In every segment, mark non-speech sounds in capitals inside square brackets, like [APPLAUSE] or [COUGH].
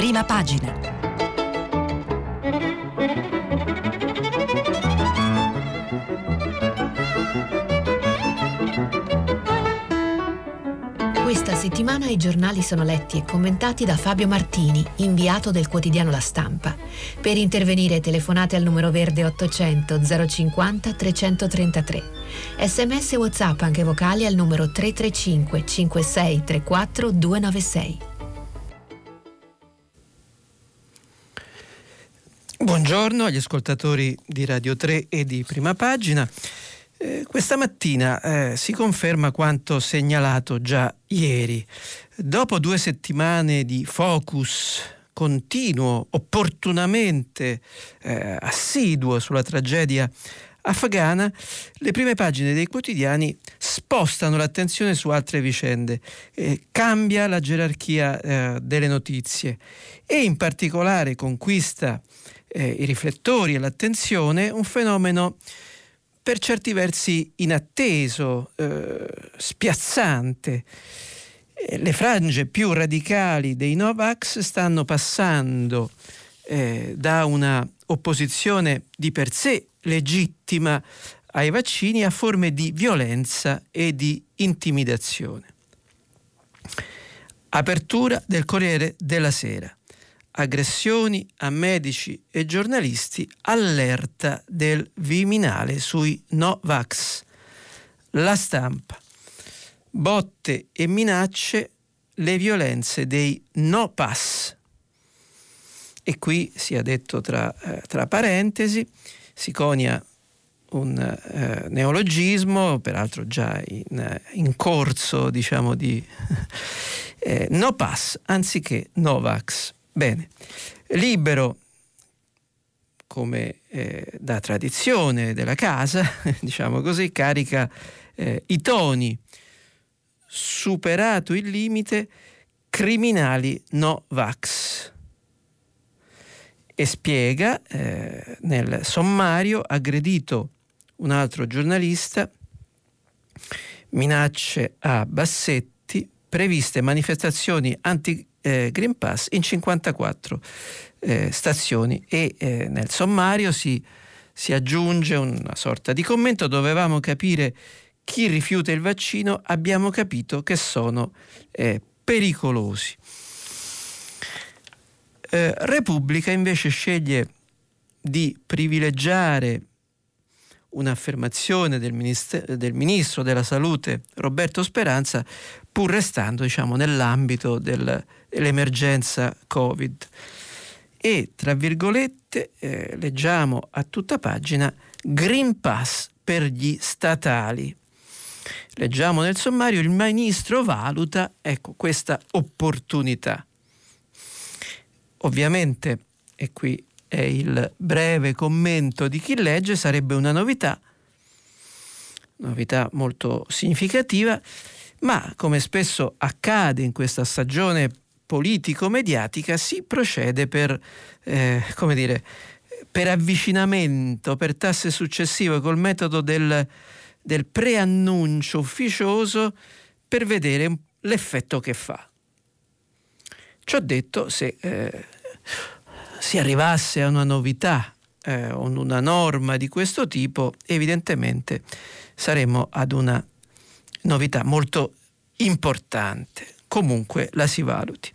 prima pagina. Questa settimana i giornali sono letti e commentati da Fabio Martini, inviato del quotidiano La Stampa. Per intervenire telefonate al numero verde 800 050 333. Sms WhatsApp anche vocali al numero 335 5634 296. Buongiorno agli ascoltatori di Radio 3 e di Prima Pagina. Eh, questa mattina eh, si conferma quanto segnalato già ieri. Dopo due settimane di focus continuo, opportunamente eh, assiduo sulla tragedia afghana, le prime pagine dei quotidiani spostano l'attenzione su altre vicende, eh, cambia la gerarchia eh, delle notizie e in particolare conquista eh, i riflettori e l'attenzione un fenomeno per certi versi inatteso, eh, spiazzante. Eh, le frange più radicali dei Novax stanno passando eh, da una opposizione di per sé legittima ai vaccini a forme di violenza e di intimidazione. Apertura del Corriere della Sera aggressioni a medici e giornalisti, allerta del Viminale sui Novax. La stampa. Botte e minacce, le violenze dei no pass. E qui sia detto tra, eh, tra parentesi, si conia un eh, neologismo, peraltro già in, in corso diciamo di [LAUGHS] eh, no pass anziché Novax. Bene, libero come eh, da tradizione della casa, [LAUGHS] diciamo così, carica eh, i toni, superato il limite, criminali no vax. E spiega eh, nel sommario, aggredito un altro giornalista, minacce a Bassetti, previste manifestazioni anti eh, Green Pass in 54 eh, stazioni e eh, nel sommario si, si aggiunge una sorta di commento, dovevamo capire chi rifiuta il vaccino, abbiamo capito che sono eh, pericolosi. Eh, Repubblica invece sceglie di privilegiare un'affermazione del, del, ministro della salute Roberto Speranza pur restando diciamo, nell'ambito del, dell'emergenza Covid. E tra virgolette eh, leggiamo a tutta pagina Green Pass per gli statali. Leggiamo nel sommario il ministro valuta ecco, questa opportunità. Ovviamente, e qui è il breve commento di chi legge, sarebbe una novità, novità molto significativa, ma come spesso accade in questa stagione politico-mediatica si procede per, eh, come dire, per avvicinamento, per tasse successive, col metodo del, del preannuncio ufficioso per vedere l'effetto che fa. Ciò detto, se eh, si arrivasse a una novità eh, una norma di questo tipo, evidentemente saremmo ad una novità molto importante. Comunque la si valuti.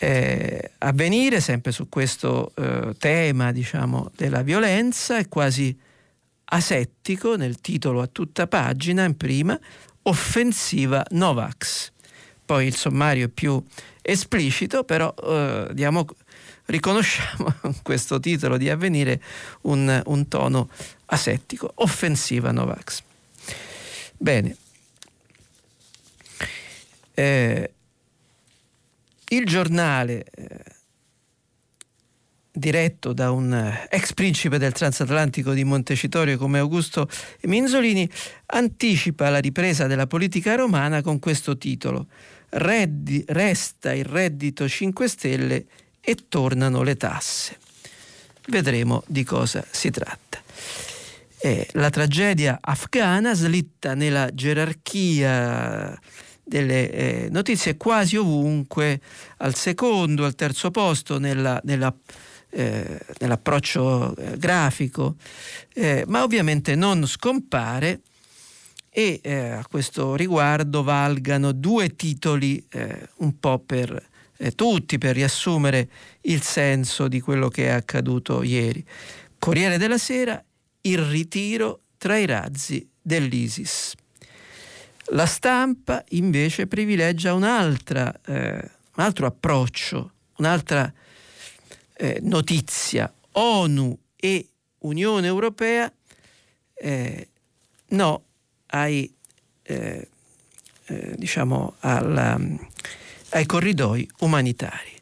Eh, avvenire sempre su questo eh, tema diciamo, della violenza è quasi asettico nel titolo a tutta pagina in prima offensiva Novax poi il sommario è più esplicito però eh, diamo riconosciamo [LAUGHS] questo titolo di avvenire un, un tono asettico, offensiva Novax. Bene. Eh, il giornale eh, diretto da un ex principe del transatlantico di Montecitorio come Augusto Minzolini, anticipa la ripresa della politica romana con questo titolo. Reddi, resta il reddito 5 Stelle e tornano le tasse. Vedremo di cosa si tratta. Eh, la tragedia afghana slitta nella gerarchia delle eh, notizie quasi ovunque, al secondo, al terzo posto nella, nella, eh, nell'approccio eh, grafico, eh, ma ovviamente non scompare e eh, a questo riguardo valgano due titoli un po' per tutti per riassumere il senso di quello che è accaduto ieri. Corriere della Sera, il ritiro tra i razzi dell'ISIS. La stampa invece privilegia un'altra, eh, un altro approccio, un'altra eh, notizia. ONU e Unione Europea eh, no ai, eh, eh, diciamo alla, ai corridoi umanitari.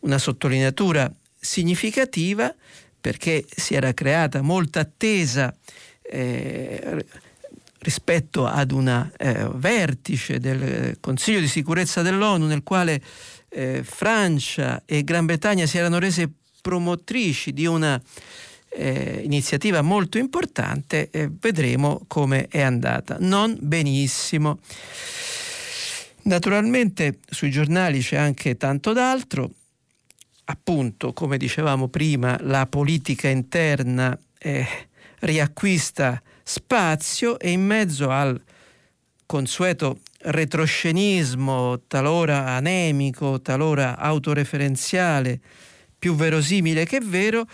Una sottolineatura significativa perché si era creata molta attesa eh, rispetto ad un eh, vertice del Consiglio di sicurezza dell'ONU nel quale eh, Francia e Gran Bretagna si erano rese promotrici di una eh, iniziativa molto importante, vedremo come è andata. Non benissimo. Naturalmente sui giornali c'è anche tanto d'altro, appunto, come dicevamo prima, la politica interna eh, riacquista spazio e in mezzo al consueto retroscenismo, talora anemico, talora autoreferenziale, più verosimile che vero,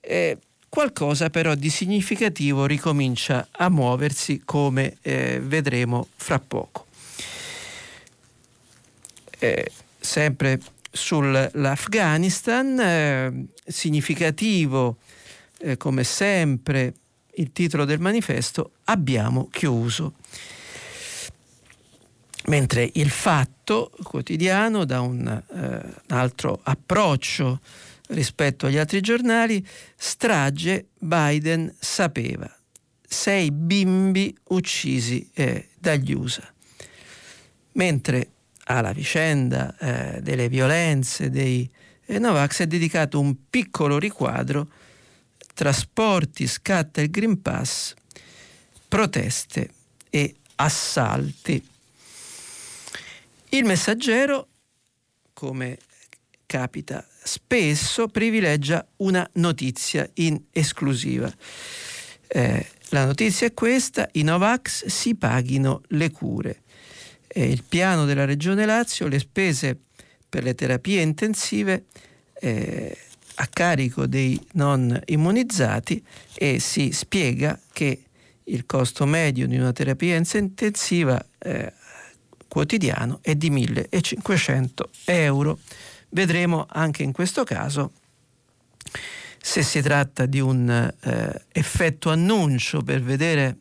eh, qualcosa però di significativo ricomincia a muoversi come eh, vedremo fra poco. Eh, sempre sull'Afghanistan, eh, significativo eh, come sempre il titolo del manifesto Abbiamo chiuso. Mentre il fatto quotidiano da un, eh, un altro approccio rispetto agli altri giornali, strage Biden sapeva. Sei bimbi uccisi eh, dagli USA. Mentre alla vicenda eh, delle violenze dei eh, Novax è dedicato un piccolo riquadro trasporti, scatta il Green Pass, proteste e assalti. Il messaggero, come capita spesso, privilegia una notizia in esclusiva. Eh, la notizia è questa, i Novax si paghino le cure. Eh, il piano della Regione Lazio, le spese per le terapie intensive eh, a carico dei non immunizzati e si spiega che il costo medio di una terapia intensiva eh, quotidiano è di 1500 euro. Vedremo anche in questo caso se si tratta di un eh, effetto annuncio per vedere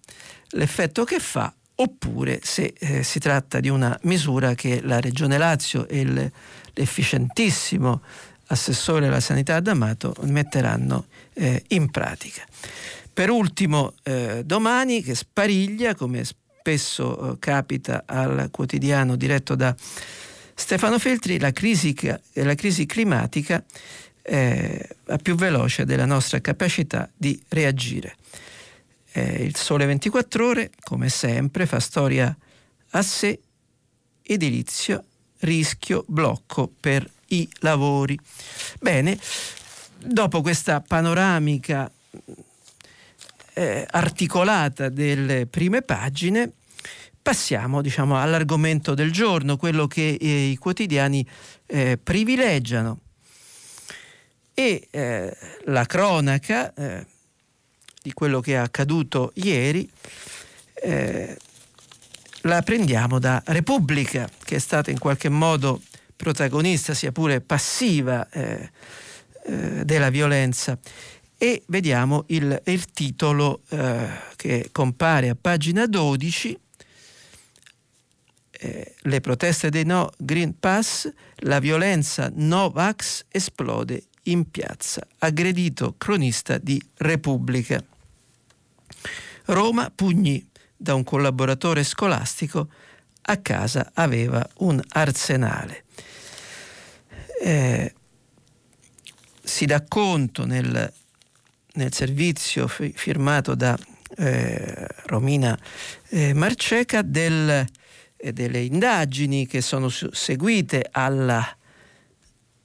l'effetto che fa oppure se eh, si tratta di una misura che la Regione Lazio e l'efficientissimo assessore alla sanità D'Amato metteranno eh, in pratica. Per ultimo, eh, domani che spariglia, come spesso eh, capita al quotidiano diretto da Stefano Feltri, la crisi, la crisi climatica eh, più veloce della nostra capacità di reagire. Eh, il Sole 24 ore, come sempre, fa storia a sé, edilizio, rischio, blocco per i lavori. Bene, dopo questa panoramica eh, articolata delle prime pagine, passiamo diciamo, all'argomento del giorno, quello che eh, i quotidiani eh, privilegiano. E eh, la cronaca eh, di quello che è accaduto ieri eh, la prendiamo da Repubblica, che è stata in qualche modo protagonista, sia pure passiva, eh, eh, della violenza. E vediamo il, il titolo eh, che compare a pagina 12, eh, le proteste dei no Green Pass, la violenza Novax esplode in piazza, aggredito cronista di Repubblica. Roma pugni da un collaboratore scolastico a casa aveva un arsenale. Eh, si dà conto nel, nel servizio fi, firmato da eh, Romina eh, Marceca del, e delle indagini che sono seguite alla,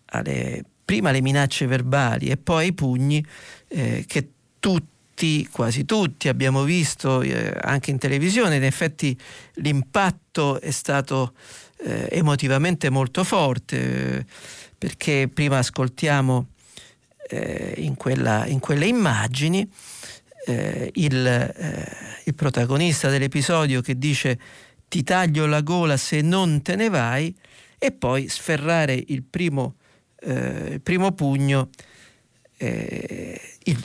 alle, prima alle minacce verbali e poi ai pugni eh, che tutti, quasi tutti abbiamo visto eh, anche in televisione, in effetti l'impatto è stato eh, emotivamente molto forte perché prima ascoltiamo eh, in, quella, in, quelle immagini eh, il, eh, il protagonista dell'episodio che dice ti taglio la gola se non te ne vai e poi sferrare il primo, eh, il primo pugno, eh, il,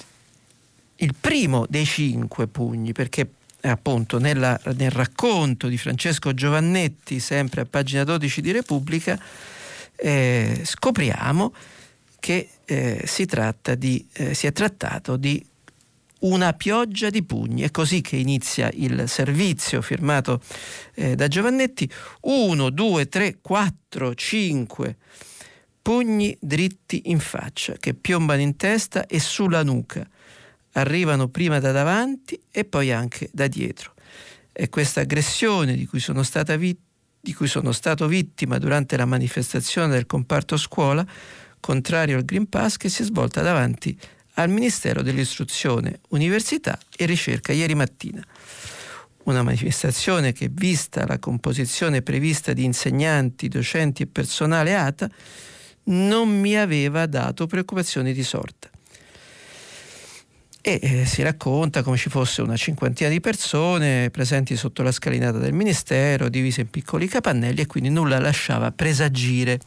il, primo dei cinque pugni, perché appunto nella, nel racconto di Francesco Giovannetti, sempre a pagina 12 di Repubblica, eh, scopriamo che eh, si, di, eh, si è trattato di una pioggia di pugni. È così che inizia il servizio firmato eh, da Giovannetti. Uno, due, tre, quattro, cinque pugni dritti in faccia che piombano in testa e sulla nuca. Arrivano prima da davanti e poi anche da dietro. È questa aggressione di cui sono, vi- di cui sono stato vittima durante la manifestazione del comparto scuola, contrario al Green Pass, che si è svolta davanti al Ministero dell'Istruzione, Università e Ricerca ieri mattina. Una manifestazione che, vista la composizione prevista di insegnanti, docenti e personale ATA, non mi aveva dato preoccupazioni di sorta. E eh, si racconta come ci fosse una cinquantina di persone presenti sotto la scalinata del Ministero, divise in piccoli capannelli e quindi nulla lasciava presagire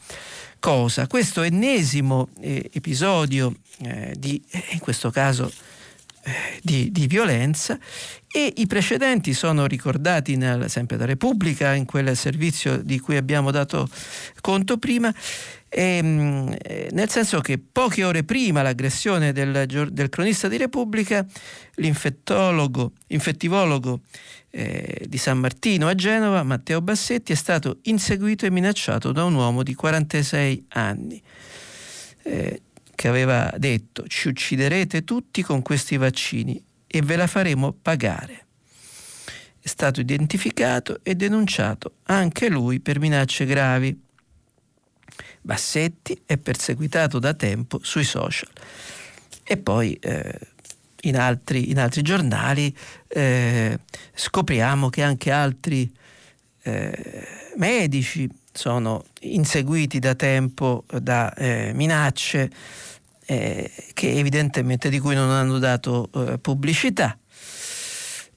cosa. Questo ennesimo eh, episodio eh, di, eh, in questo caso, di, di, violenza e i precedenti sono ricordati nel, sempre da Repubblica, in quel servizio di cui abbiamo dato conto prima, ehm, eh, nel senso che poche ore prima l'aggressione del, del cronista di Repubblica, l'infettivologo eh, di San Martino a Genova, Matteo Bassetti, è stato inseguito e minacciato da un uomo di 46 anni. Eh, che aveva detto ci ucciderete tutti con questi vaccini e ve la faremo pagare. È stato identificato e denunciato anche lui per minacce gravi. Bassetti è perseguitato da tempo sui social. E poi eh, in, altri, in, altri, giornali eh, scopriamo che anche altri eh, medici sono inseguiti da tempo da eh, minacce eh, che evidentemente di cui non hanno dato eh, pubblicità.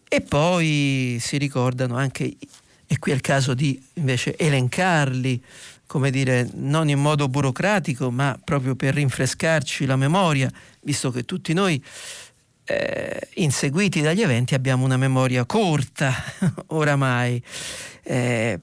E poi si ricordano anche, e qui è il caso di invece elencarli, come dire, non in modo burocratico, ma proprio per rinfrescarci la memoria, visto che tutti noi eh, inseguiti dagli eventi abbiamo una memoria corta [LAUGHS] oramai. Eh,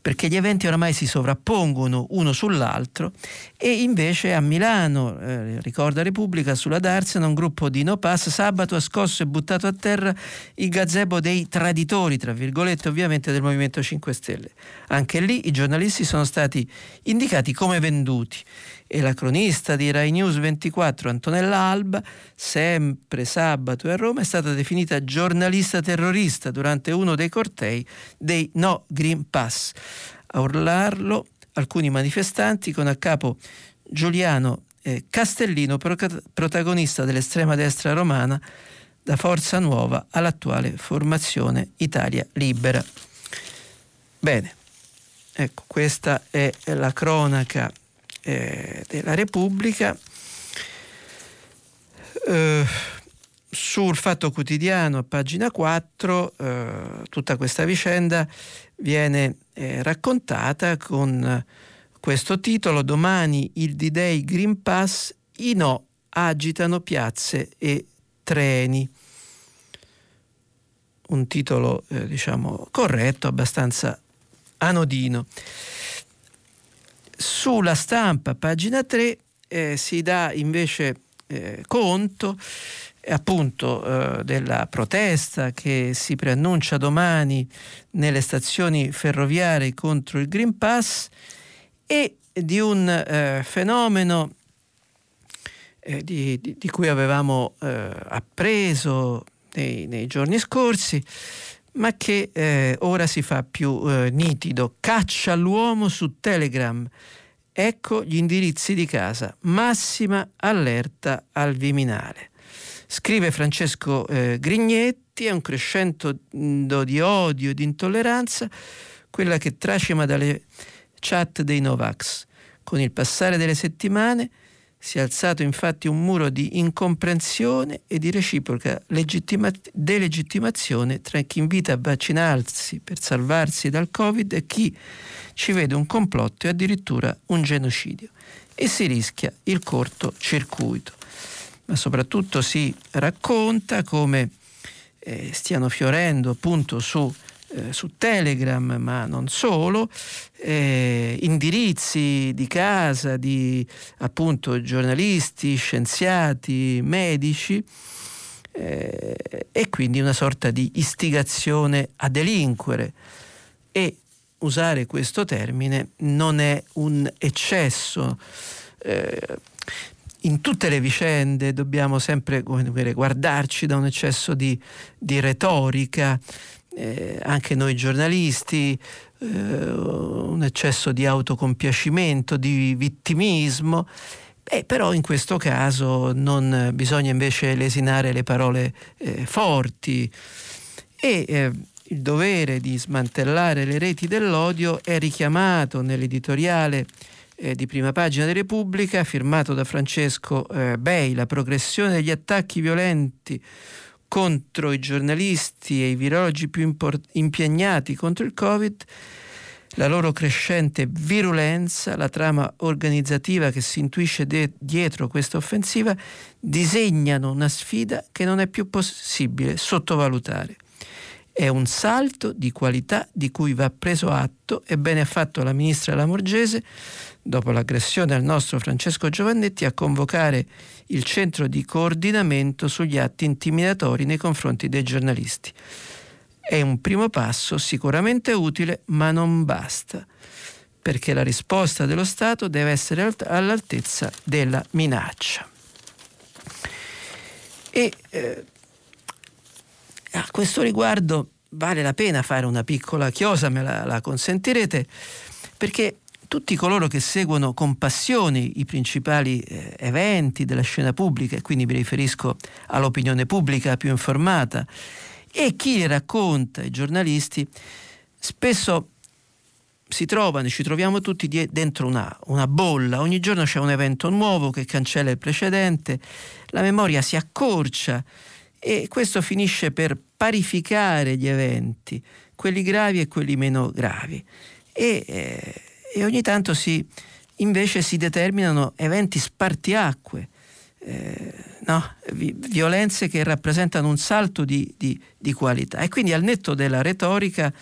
perché gli eventi oramai si sovrappongono uno sull'altro e invece a Milano, eh, ricorda Repubblica, sulla Darsena un gruppo di no pass sabato ha scosso e buttato a terra il gazebo dei traditori, tra virgolette ovviamente del Movimento 5 Stelle. Anche lì i giornalisti sono stati indicati come venduti e la cronista di Rai News 24 Antonella Alba, sempre sabato a Roma, è stata definita giornalista terrorista durante uno dei cortei dei No Green Pass. A urlarlo alcuni manifestanti con a capo Giuliano eh, Castellino, pro- protagonista dell'estrema destra romana, da Forza Nuova all'attuale formazione Italia Libera. Bene, ecco, questa è la cronaca eh, della Repubblica. Eh, sul Fatto Quotidiano, pagina 4, eh, tutta questa vicenda viene eh, raccontata con questo titolo Domani il D-Day Green Pass, i no agitano piazze e treni. Un titolo eh, diciamo corretto, abbastanza anodino. Sulla stampa, pagina 3, eh, si dà invece eh, conto eh, appunto eh, della protesta che si preannuncia domani nelle stazioni ferroviarie contro il Green Pass e di un eh, fenomeno eh, di, di, di, cui avevamo appreso nei, nei giorni scorsi, ma che eh, ora si fa più eh, nitido. Caccia l'uomo su Telegram. Ecco gli indirizzi di casa. Massima allerta al Viminale. Scrive Francesco eh, Grignetti, è un crescendo di odio e di intolleranza, quella che tracima dalle chat dei Novax. Con il passare delle settimane si è alzato infatti un muro di incomprensione e di reciproca legittima- delegittimazione tra chi invita a vaccinarsi per salvarsi dal Covid e chi ci vede un complotto e addirittura un genocidio. E si rischia il cortocircuito. Ma soprattutto si racconta come eh, stiano fiorendo appunto su eh, su Telegram, ma non solo, eh, indirizzi di casa di appunto giornalisti, scienziati, medici eh, e quindi una sorta di istigazione a delinquere. E usare questo termine non è un eccesso. Eh, in tutte le vicende dobbiamo sempre dire, guardarci da un eccesso di, di retorica, eh, anche noi giornalisti, eh, un eccesso di autocompiacimento, di vittimismo. Eh, però in questo caso non bisogna invece lesinare le parole eh, forti e eh, il dovere di smantellare le reti dell'odio è richiamato nell'editoriale eh, di prima pagina di Repubblica firmato da Francesco eh, Bei, la progressione degli attacchi violenti contro i giornalisti e i virologi più import- impegnati contro il Covid, la loro crescente virulenza, la trama organizzativa che si intuisce de- dietro questa offensiva, disegnano una sfida che non è più possibile sottovalutare. È un salto di qualità di cui va preso atto e bene ha fatto la ministra Lamorgese, dopo l'aggressione al nostro Francesco Giovannetti, a convocare il centro di coordinamento sugli atti intimidatori nei confronti dei giornalisti. È un primo passo sicuramente utile, ma non basta, perché la risposta dello Stato deve essere all'altezza della minaccia. E eh, a questo riguardo vale la pena fare una piccola chiosa, me la, la consentirete, perché tutti coloro che seguono con passione i principali eh, eventi della scena pubblica, e quindi mi riferisco all'opinione pubblica più informata, e chi racconta, i giornalisti, spesso si trovano, ci troviamo tutti dentro una, una, bolla, ogni giorno c'è un evento nuovo che cancella il precedente, la memoria si accorcia e questo finisce per parificare gli eventi, quelli gravi e quelli meno gravi. E, eh, e ogni tanto si, invece si determinano eventi spartiacque, eh, no? Vi, violenze che rappresentano un salto di, di, di, qualità. E quindi al netto della retorica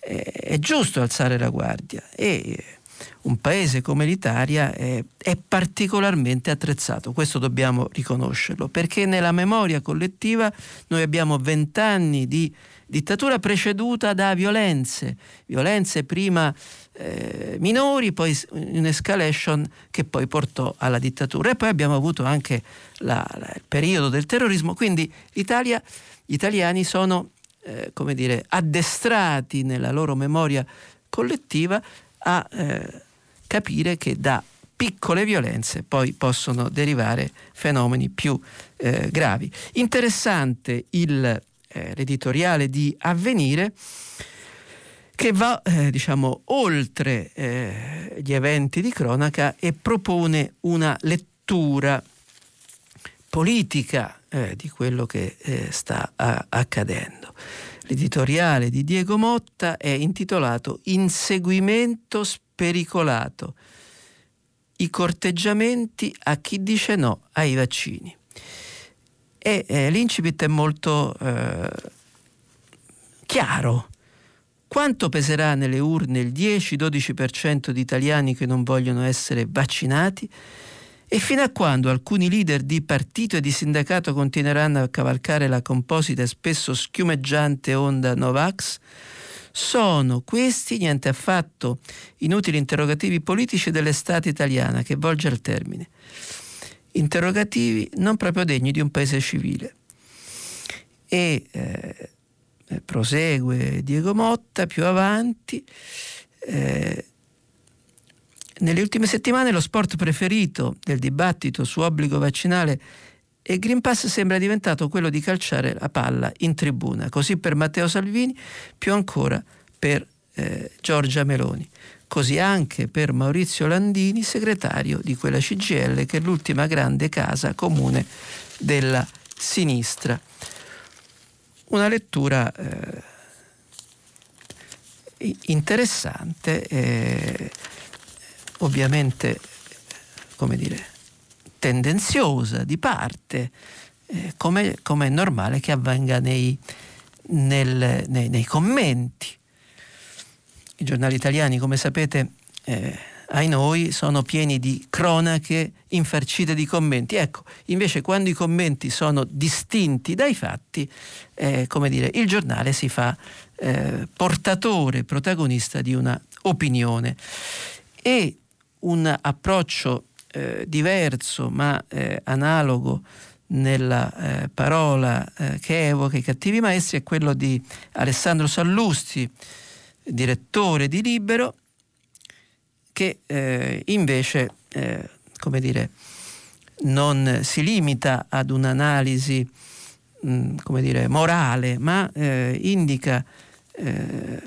eh, è giusto alzare la guardia e un paese come l'Italia è, è particolarmente attrezzato, questo dobbiamo riconoscerlo, perché nella memoria collettiva noi abbiamo vent'anni di dittatura preceduta da violenze, violenze prima eh, minori, poi un'escalation che poi portò alla dittatura. E poi abbiamo avuto anche la, la, il periodo del terrorismo, quindi l'Italia, gli italiani sono eh, come dire, addestrati nella loro memoria collettiva a eh, capire che da piccole violenze poi possono derivare fenomeni più eh, gravi. Interessante il, eh, l'editoriale di Avvenire che va eh, diciamo, oltre eh, gli eventi di cronaca e propone una lettura politica eh, di quello che eh, sta a- accadendo. L'editoriale di Diego Motta è intitolato Inseguimento spericolato. I corteggiamenti a chi dice no ai vaccini. E eh, l'incipit è molto eh, chiaro quanto peserà nelle urne il 10-12% di italiani che non vogliono essere vaccinati? E fino a quando alcuni leader di partito e di sindacato continueranno a cavalcare la composita e spesso schiumeggiante onda Novax? Sono questi niente affatto inutili interrogativi politici dell'estate italiana che volge al termine. Interrogativi non proprio degni di un paese civile. E eh, prosegue Diego Motta più avanti. Eh, nelle ultime settimane lo sport preferito del dibattito su obbligo vaccinale e Green Pass sembra diventato quello di calciare la palla in tribuna, così per Matteo Salvini, più ancora per eh, Giorgia Meloni, così anche per Maurizio Landini, segretario di quella CGL che è l'ultima grande casa comune della sinistra. Una lettura eh, interessante, eh, ovviamente, come dire, tendenziosa di parte, eh, come, è normale che avvenga nei, nel, nei, nei, commenti. I giornali italiani, come sapete, eh, ai noi sono pieni di cronache infarcite di commenti. Ecco, invece quando i commenti sono distinti dai fatti, eh, come dire, il giornale si fa eh, portatore, protagonista di una opinione. E un approccio eh, diverso ma eh, analogo nella eh, parola eh, che evoca i cattivi maestri è quello di Alessandro Sallusti, direttore di Libero, che eh, invece, eh, come dire, non si limita ad un'analisi mh, mm, come dire, morale, ma indica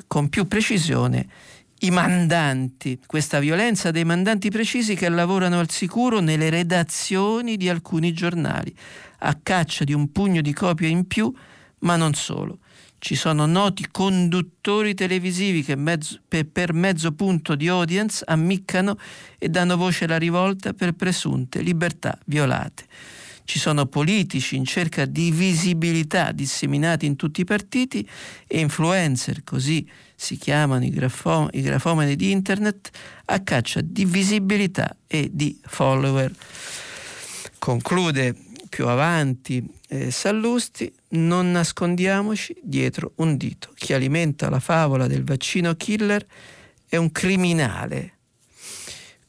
con più precisione i mandanti, questa violenza dei mandanti precisi che lavorano al sicuro nelle redazioni di alcuni giornali, a caccia di un pugno di copie in più, ma non solo. Ci sono noti conduttori televisivi che mezzo, per, per mezzo punto di audience ammiccano e danno voce alla rivolta per presunte libertà violate. Ci sono politici in cerca di visibilità disseminati in tutti i partiti e influencer, così si chiamano i, grafo- i grafomani di internet, a caccia di visibilità e di follower. Conclude più avanti eh, Sallusti, non nascondiamoci dietro un dito. Chi alimenta la favola del vaccino killer è un criminale,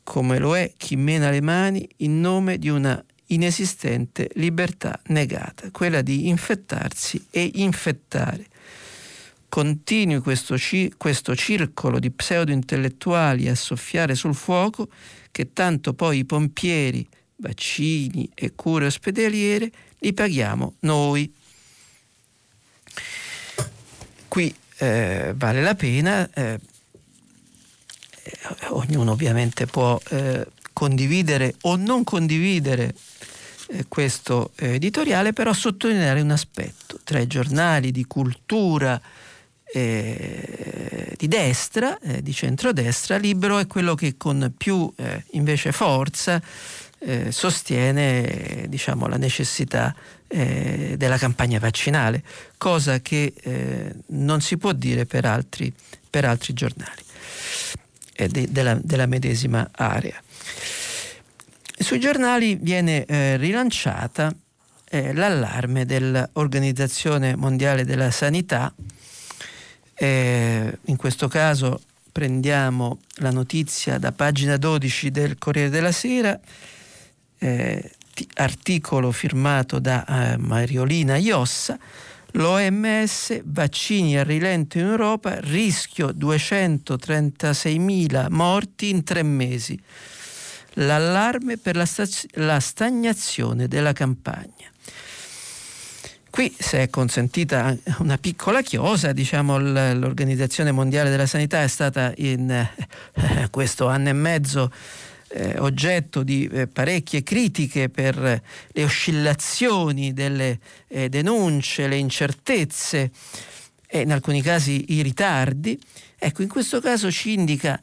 come lo è chi mena le mani in nome di una inesistente libertà negata, quella di infettarsi e infettare. Continui questo, questo circolo di pseudo-intellettuali a soffiare sul fuoco che tanto poi i pompieri, vaccini e cure ospedaliere li paghiamo noi. Qui eh, vale la pena, eh, ognuno ovviamente può eh, condividere o non condividere eh, questo eh, editoriale, però sottolineare un aspetto. Tra i giornali di cultura eh, di destra, eh, di centrodestra, Libero è quello che con più eh, invece forza eh, sostiene diciamo, la necessità della campagna vaccinale, cosa che non si può dire per altri, per altri giornali de, della, della medesima area. Sui giornali viene eh, rilanciata eh, l'allarme dell'Organizzazione Mondiale della Sanità. Eh, in questo caso prendiamo la notizia da pagina 12 del Corriere della Sera, eh, articolo firmato da eh, Mariolina Iossa. L'OMS, vaccini a rilento in Europa, rischio 236.000 morti in tre mesi l'allarme per la, staz- la stagnazione della campagna. Qui, se è consentita una piccola chiosa, diciamo, l'Organizzazione Mondiale della Sanità è stata in eh, questo anno e mezzo eh, oggetto di eh, parecchie critiche per le oscillazioni delle denunce, le incertezze e in alcuni casi i ritardi. Ecco, in questo caso ci indica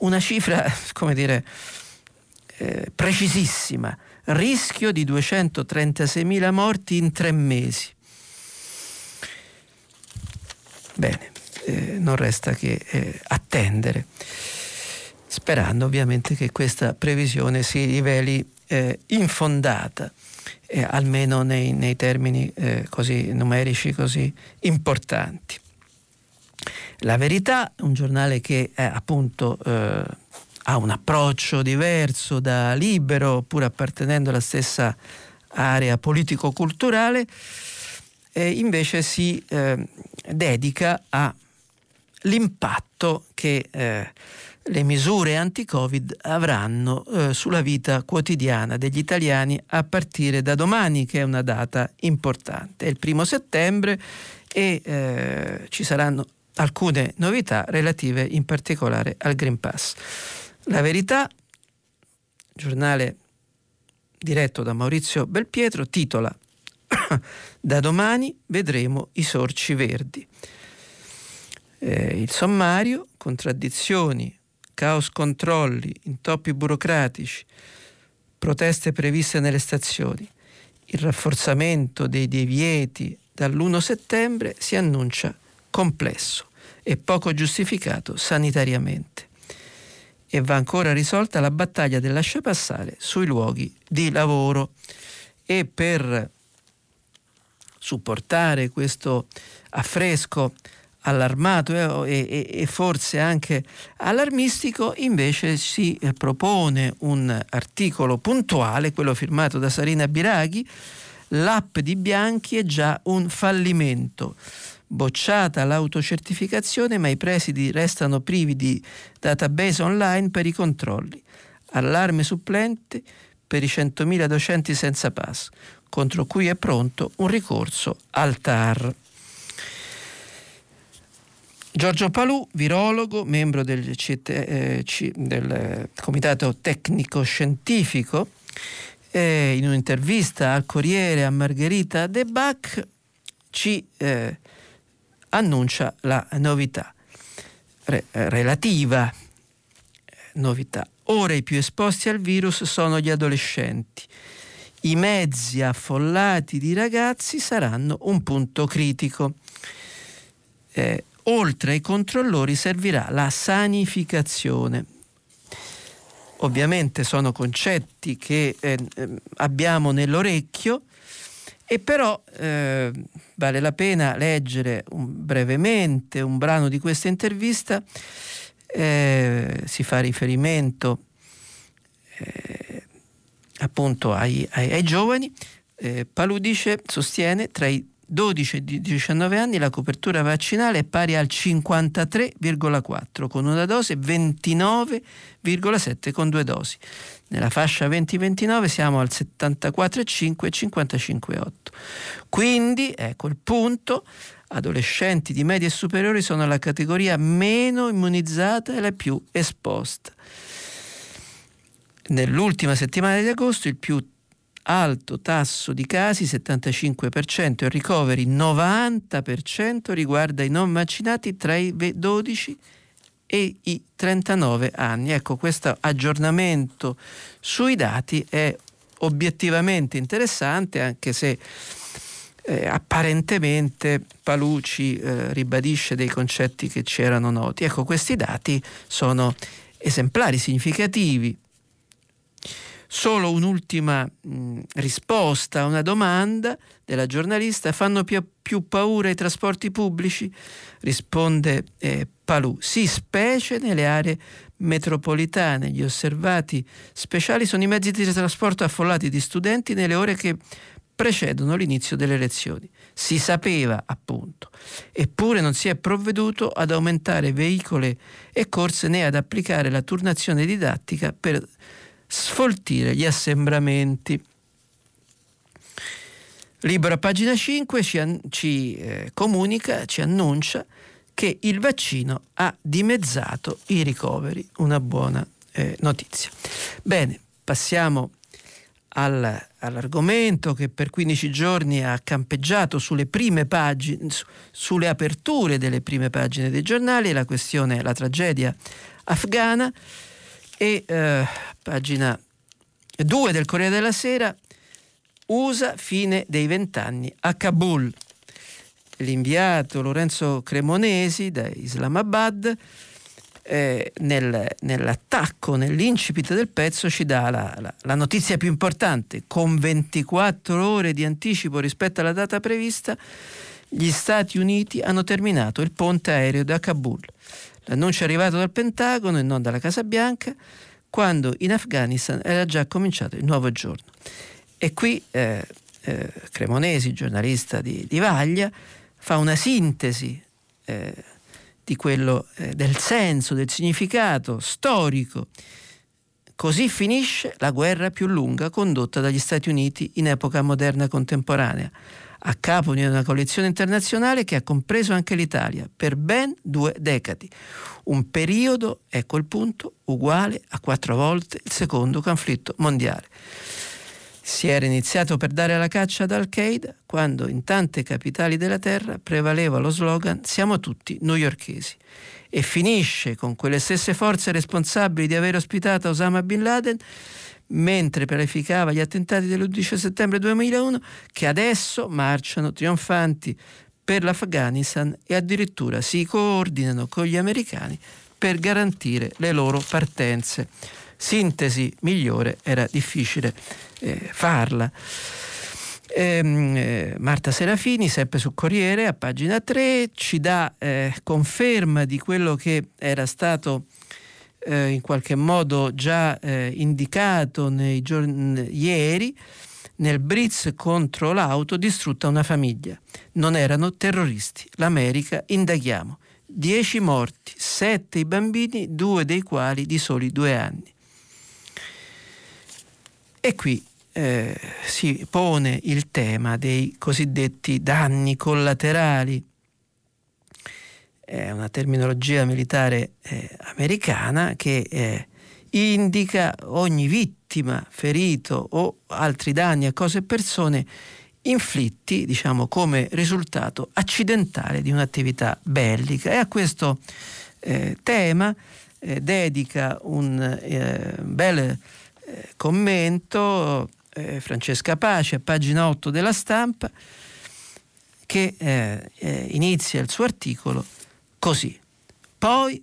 una cifra, [LAUGHS] come dire, precisissima, rischio di 236.000 morti in tre mesi. Bene, eh, non resta che eh, attendere, sperando ovviamente che questa previsione si riveli eh, infondata. Eh, almeno nei, nei termini eh, così numerici così importanti. La Verità, un giornale che è appunto eh, ha un approccio diverso da libero, pur appartenendo alla stessa area politico-culturale, eh, invece si eh, dedica all'impatto che eh, le misure anti-Covid avranno eh, sulla vita quotidiana degli italiani a partire da domani, che è una data importante. È il primo settembre e eh, ci saranno alcune novità relative in particolare al Green Pass. La verità, giornale diretto da Maurizio Belpietro, titola [COUGHS] Da domani vedremo i sorci verdi. Eh, il sommario, contraddizioni, caos controlli, intoppi burocratici, proteste previste nelle stazioni, il rafforzamento dei divieti dall'1 settembre si annuncia complesso e poco giustificato sanitariamente. E va ancora risolta la battaglia del lasciapassare sui luoghi di lavoro. E per supportare questo affresco allarmato e, e, e, forse anche allarmistico, invece si propone un articolo puntuale, quello firmato da Sarina Biraghi, l'app di Bianchi è già un fallimento. Bocciata l'autocertificazione, ma i presidi restano privi di database online per i controlli. Allarme supplente per i 100.000 docenti senza pass, contro cui è pronto un ricorso al TAR. Giorgio Palù, virologo, membro del, eh, del Comitato Tecnico Scientifico, eh, in un'intervista al Corriere a Margherita De Bach ci eh, annuncia la novità, re, relativa novità. Ora i più esposti al virus sono gli adolescenti. I mezzi affollati di ragazzi saranno un punto critico. Eh, oltre ai controllori servirà la sanificazione. Ovviamente sono concetti che eh, abbiamo nell'orecchio e però eh, vale la pena leggere un, brevemente un brano di questa intervista. Eh, si fa riferimento eh, appunto ai, ai, ai giovani. Eh, Palù dice, sostiene, tra i 12 e 19 anni la copertura vaccinale è pari al 53,4 con una dose 29,7 con due dosi. Nella fascia 20-29 siamo al 74,5 e 55,8. Quindi, ecco il punto, adolescenti di media e superiori sono la categoria meno immunizzata e la più esposta. Nell'ultima settimana di agosto il più alto tasso di casi 75% e ricoveri 90% riguarda i non vaccinati tra i 12 e i 39 anni. Ecco, questo aggiornamento sui dati è obiettivamente interessante anche se eh, apparentemente Paluci eh, ribadisce dei concetti che ci erano noti. Ecco, questi dati sono esemplari, significativi Solo un'ultima mh, risposta a una domanda della giornalista, fanno più, più paura i trasporti pubblici? Risponde eh, Palù, sì, specie nelle aree metropolitane. Gli osservati speciali sono i mezzi di trasporto affollati di studenti nelle ore che precedono l'inizio delle lezioni. Si sapeva, appunto, eppure non si è provveduto ad aumentare veicoli e corse né ad applicare la turnazione didattica per sfoltire gli assembramenti. Libero a pagina 5 ci, ci eh, comunica, ci annuncia che il vaccino ha dimezzato i ricoveri, una buona eh, notizia. Bene, passiamo al, all'argomento che per 15 giorni ha campeggiato sulle prime pagine, su, sulle aperture delle prime pagine dei giornali, la questione, la tragedia afghana e eh, pagina 2 del Corriere della Sera, USA fine dei vent'anni a Kabul. L'inviato Lorenzo Cremonesi da Islamabad eh, nel, nell'attacco, nell'incipit del pezzo ci dà la, la, la, notizia più importante. Con 24 ore di anticipo rispetto alla data prevista, gli Stati Uniti hanno terminato il ponte aereo da Kabul. L'annuncio è arrivato dal Pentagono e non dalla Casa Bianca, quando in Afghanistan era già cominciato il nuovo giorno. E qui eh, eh, Cremonesi, giornalista di, di, Vaglia, fa una sintesi eh, quello, eh, del senso, del significato storico. Così finisce la guerra più lunga condotta dagli Stati Uniti in epoca moderna contemporanea a capo di una coalizione internazionale che ha compreso anche l'Italia per ben due decadi. Un periodo, ecco il punto, uguale a quattro volte il secondo conflitto mondiale. Si era iniziato per dare la caccia ad Al-Qaeda quando in tante capitali della terra prevaleva lo slogan Siamo tutti newyorkesi e finisce con quelle stesse forze responsabili di aver ospitato Osama Bin Laden mentre pianificava gli attentati dell'11 settembre 2001, che adesso marciano trionfanti per l'Afghanistan e addirittura si coordinano con gli americani per garantire le loro partenze. Sintesi migliore era difficile eh, farla. Ehm, eh, Marta Serafini, sempre su Corriere, a pagina 3, ci dà eh, conferma di quello che era stato eh, in qualche modo già eh, indicato giorni, ieri, nel Briz contro l'auto distrutta una famiglia. Non erano terroristi. L'America indaghiamo. Dieci morti, sette i bambini, due dei quali di soli due anni. E qui eh, si pone il tema dei cosiddetti danni collaterali è una terminologia militare eh, americana che eh, indica ogni vittima, ferito o altri danni a cose e persone inflitti, diciamo, come risultato accidentale di un'attività bellica. E a questo eh, tema eh, dedica un eh, bel eh, commento Francesca Pace a pagina 8 della stampa che inizia il suo articolo Così. Poi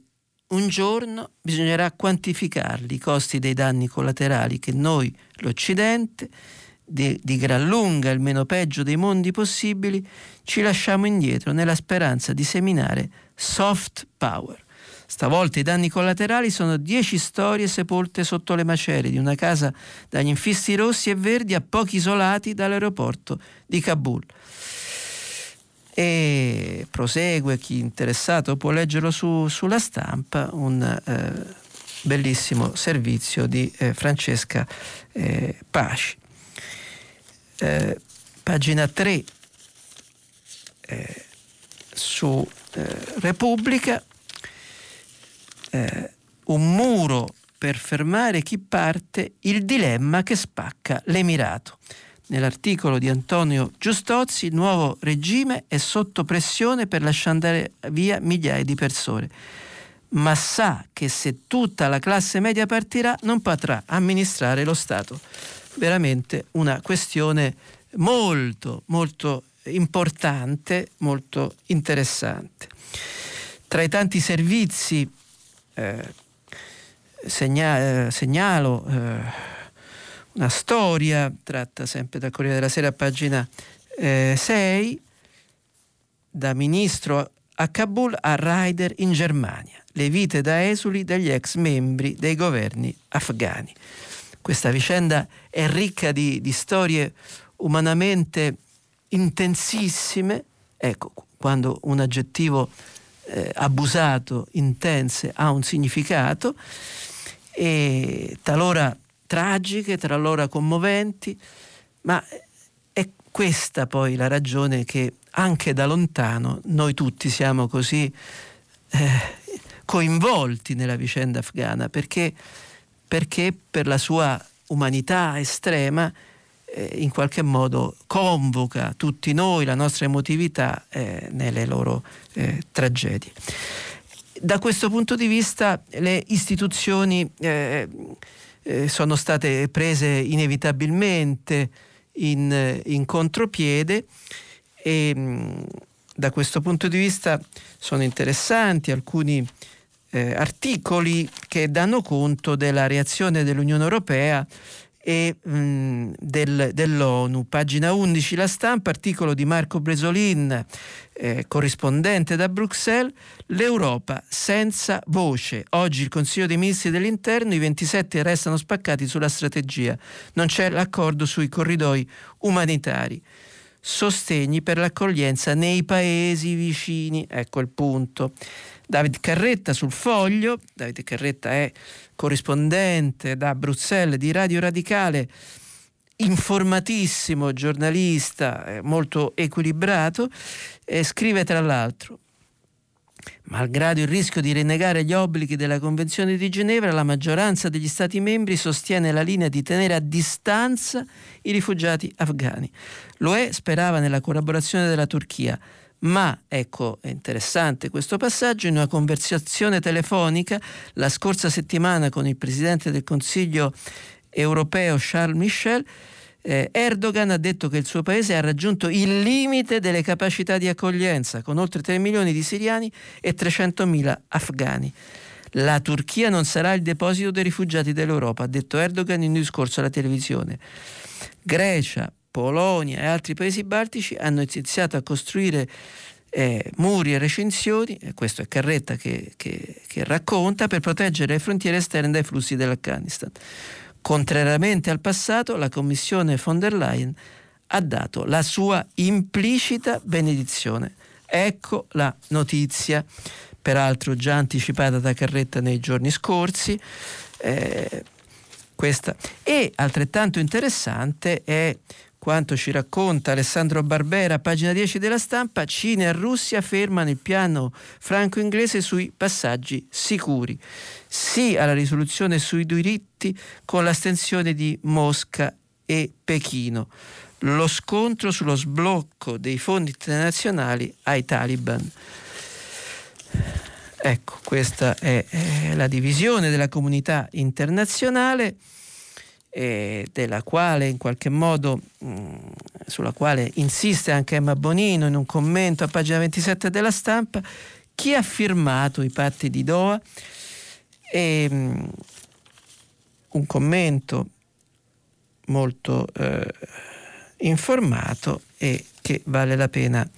un giorno bisognerà quantificarli i costi dei danni collaterali che noi, l'Occidente, di, di, gran lunga il meno peggio dei mondi possibili, ci lasciamo indietro nella speranza di seminare soft power. Stavolta i danni collaterali sono dieci storie sepolte sotto le macerie di una casa dagli infisti rossi e verdi a pochi isolati dall'aeroporto di Kabul e prosegue, chi interessato può leggerlo su, sulla stampa, un eh, bellissimo servizio di eh, Francesca eh, Pasci. Eh, pagina 3 eh, su eh, Repubblica, un muro per fermare chi parte, il dilemma che spacca l'Emirato nell'articolo di Antonio Giustozzi, il nuovo regime è sotto pressione per lasciare andare via migliaia di persone, ma sa che se tutta la classe media partirà non potrà amministrare lo Stato. Veramente una questione molto, molto importante, molto interessante. Tra i tanti servizi eh, segna- eh, segnalo eh, una storia tratta sempre dal Corriere della Sera, pagina eh, 6, da ministro a Kabul a Raider in Germania, le vite da esuli degli ex membri dei governi afghani. Questa vicenda è ricca di, di storie umanamente intensissime, ecco, quando un aggettivo eh, abusato, intense, ha un significato, e talora tragiche, tra loro commoventi, ma è questa poi la ragione che anche da lontano noi tutti siamo così eh, coinvolti nella vicenda afghana, perché, perché per la sua umanità estrema eh, in qualche modo convoca tutti noi, la nostra emotività eh, nelle loro eh, tragedie. Da questo punto di vista le istituzioni eh, eh, sono state prese inevitabilmente in, in contropiede e mm, da questo punto di vista sono interessanti alcuni eh, articoli che danno conto della reazione dell'Unione Europea e, mh, mm, del, dell'ONU. Pagina 11 La Stampa, articolo di Marco Bresolin, eh, corrispondente da Bruxelles, l'Europa senza voce. Oggi il Consiglio dei Ministri dell'Interno, i 27 restano spaccati sulla strategia. Non c'è l'accordo sui corridoi umanitari sostegni per l'accoglienza nei paesi vicini. Ecco il punto. David Carretta sul foglio, David Carretta è corrispondente da Bruxelles di Radio Radicale, informatissimo giornalista, molto equilibrato, scrive tra l'altro Malgrado il rischio di rinnegare gli obblighi della Convenzione di Ginevra, la maggioranza degli Stati membri sostiene la linea di tenere a distanza i rifugiati afghani. L'UE sperava nella collaborazione della Turchia, ma ecco, è interessante questo passaggio, in una conversazione telefonica la scorsa settimana con il Presidente del Consiglio europeo Charles Michel, eh, Erdogan ha detto che il suo paese ha raggiunto il limite delle capacità di accoglienza, con oltre 3 milioni di siriani e 300 mila afghani. La Turchia non sarà il deposito dei rifugiati dell'Europa, ha detto Erdogan in un discorso alla televisione. Grecia, Polonia e altri paesi baltici hanno iniziato a costruire eh, muri e recinzioni, e questo è Carretta che, che, che racconta, per proteggere le frontiere esterne dai flussi dell'Afghanistan. Contrariamente al passato, la Commissione von der Leyen ha dato la sua implicita benedizione. Ecco la notizia, peraltro già anticipata da Carretta nei giorni scorsi. Eh, questa. E altrettanto interessante è quanto ci racconta Alessandro Barbera, pagina 10 della stampa, Cina e Russia fermano il piano franco-inglese sui passaggi sicuri. Sì alla risoluzione sui diritti con l'astensione di Mosca e Pechino. Lo scontro sullo sblocco dei fondi internazionali ai Taliban. Ecco, questa è, è la divisione della comunità internazionale eh, della quale in qualche modo mh, mm, sulla quale insiste anche Emma Bonino in un commento a pagina 27 della stampa chi ha firmato i patti di Doha e mh, mm, un commento molto eh, informato e che vale la pena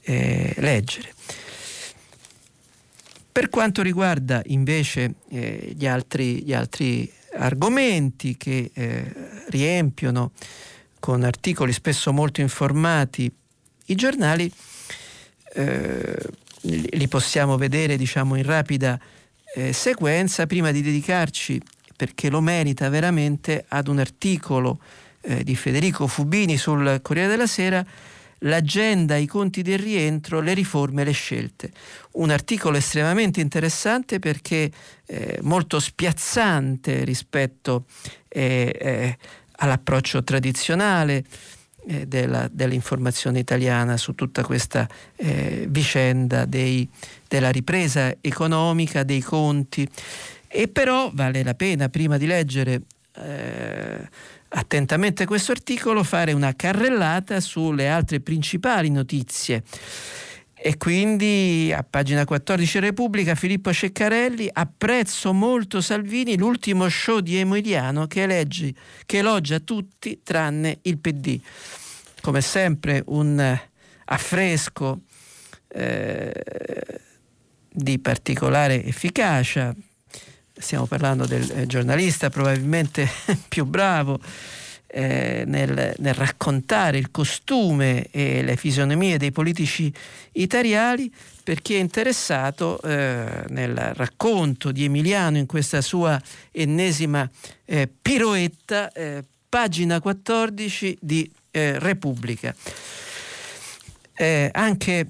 eh, leggere. Per quanto riguarda invece eh, gli, altri, gli altri argomenti che eh, riempiono con articoli spesso molto informati i giornali, eh, li possiamo vedere diciamo in rapida eh, sequenza. Prima di dedicarci, perché lo merita veramente, ad un articolo eh, di Federico Fubini sul Corriere della Sera l'agenda, i conti del rientro, le riforme le scelte. Un articolo estremamente interessante perché eh, molto spiazzante rispetto eh, eh, all'approccio tradizionale eh, della, dell'informazione italiana su tutta questa eh, vicenda dei, della ripresa economica, dei conti. E però vale la pena, prima di leggere eh, attentamente questo articolo, fare una carrellata sulle altre principali notizie. E quindi a pagina 14 Repubblica Filippo Ceccarelli apprezzo molto Salvini, l'ultimo show di Emiliano che, eleggi, che elogia tutti tranne il PD. Come sempre un affresco eh, di particolare efficacia, stiamo parlando del eh, giornalista probabilmente [LAUGHS] più bravo eh, nel, nel, raccontare il costume e le fisionomie dei politici italiani per chi è interessato eh, nel racconto di Emiliano in questa sua ennesima eh, piroetta, eh, pagina 14 di eh, Repubblica. anche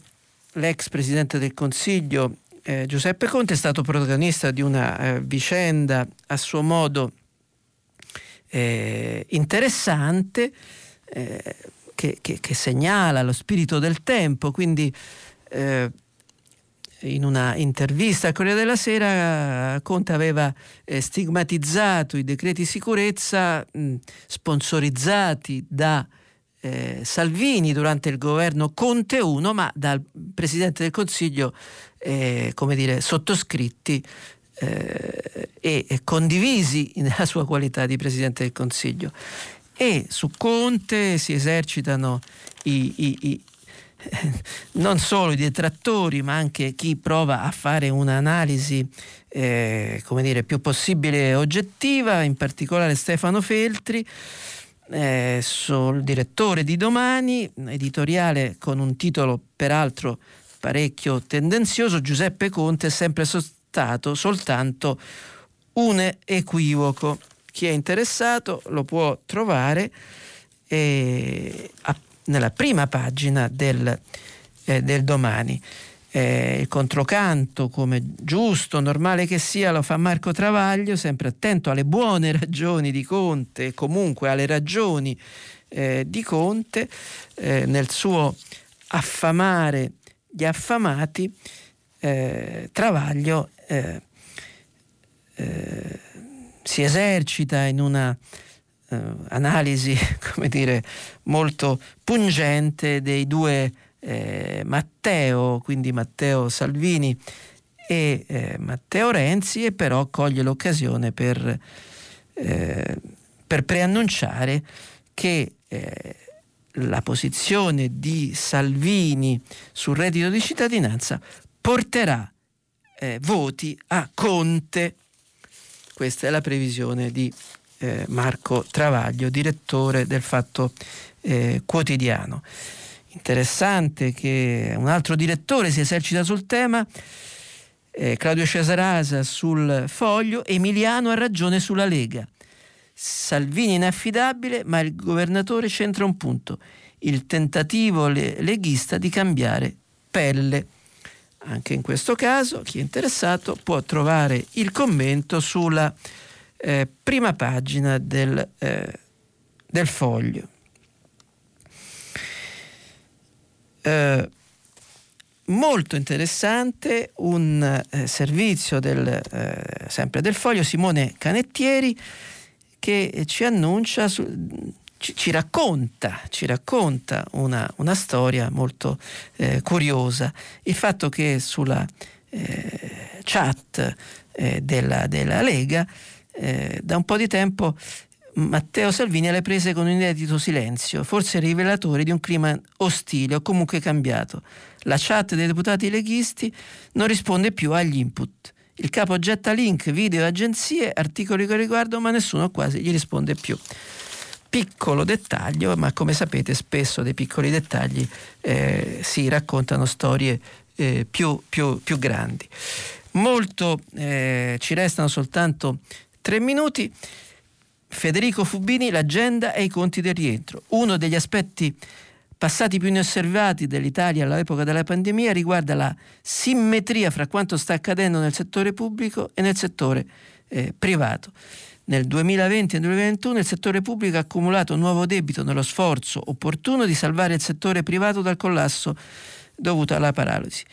l'ex Presidente del Consiglio eh, Giuseppe Conte è stato protagonista di una eh, vicenda a suo modo eh, interessante eh, che, che, che, segnala lo spirito del tempo, quindi eh, in una intervista a Corriere della Sera Conte aveva eh, stigmatizzato i decreti sicurezza mh, sponsorizzati da eh, Salvini durante il governo Conte 1, ma dal Presidente del Consiglio, eh, come dire, sottoscritti eh, e condivisi [LAUGHS] nella sua qualità di Presidente del Consiglio. E su Conte si esercitano i, i, i [LAUGHS] non solo i detrattori, ma anche chi prova a fare un'analisi eh, come dire, più possibile oggettiva, in particolare Stefano Feltri, eh, sul direttore di Domani, editoriale con un titolo peraltro parecchio tendenzioso, Giuseppe Conte è sempre stato soltanto un equivoco. Chi è interessato lo può trovare eh, a nella prima pagina del, eh, del domani. Eh, il controcanto, come giusto, normale che sia, lo fa Marco Travaglio, sempre attento alle buone [LAUGHS] ragioni di Conte comunque alle ragioni eh, di Conte eh, nel suo affamare gli affamati. Eh, Travaglio eh, si esercita in una eh, analisi, [LAUGHS] come dire, molto pungente dei due eh, Matteo, quindi Matteo Salvini e eh, Matteo Renzi, e però coglie l'occasione per, eh, per preannunciare che eh, la posizione di Salvini sul reddito di cittadinanza porterà eh, voti a Conte. Questa è la previsione di eh, Marco Travaglio, direttore del Fatto Quotidiano. Interessante che un altro direttore si esercita sul tema, eh, Claudio Cesarasa sul foglio, Emiliano ha ragione sulla Lega. Salvini inaffidabile, ma il governatore centra un punto, il tentativo leghista di cambiare pelle. Anche in questo caso chi è interessato può trovare il commento sulla eh, prima pagina del, eh, del foglio. Eh, molto interessante un eh, servizio del, eh, sempre del foglio Simone Canettieri che ci annuncia su, ci, ci, racconta, ci racconta una, una, storia molto eh, curiosa. Il fatto che sulla eh, chat della, della, Lega eh, da un po' di tempo Matteo Salvini alle prese con un inedito silenzio, forse rivelatore di un clima ostile o comunque cambiato. La chat dei deputati leghisti non risponde più agli input. Il capo getta link, video, agenzie, articoli che riguardo, ma nessuno quasi gli risponde più. Piccolo dettaglio, ma come sapete spesso dei piccoli dettagli eh, si raccontano storie eh, più, più, più, grandi. Molto eh, ci restano soltanto Tre minuti. Federico Fubini, l'agenda e i conti del rientro. Uno degli aspetti passati più inosservati dell'Italia all'epoca della pandemia riguarda la simmetria fra quanto sta accadendo nel settore pubblico e nel settore eh, privato. Nel 2020 e nel 2021 il settore pubblico ha accumulato nuovo debito nello sforzo opportuno di salvare il settore privato dal collasso dovuto alla paralisi.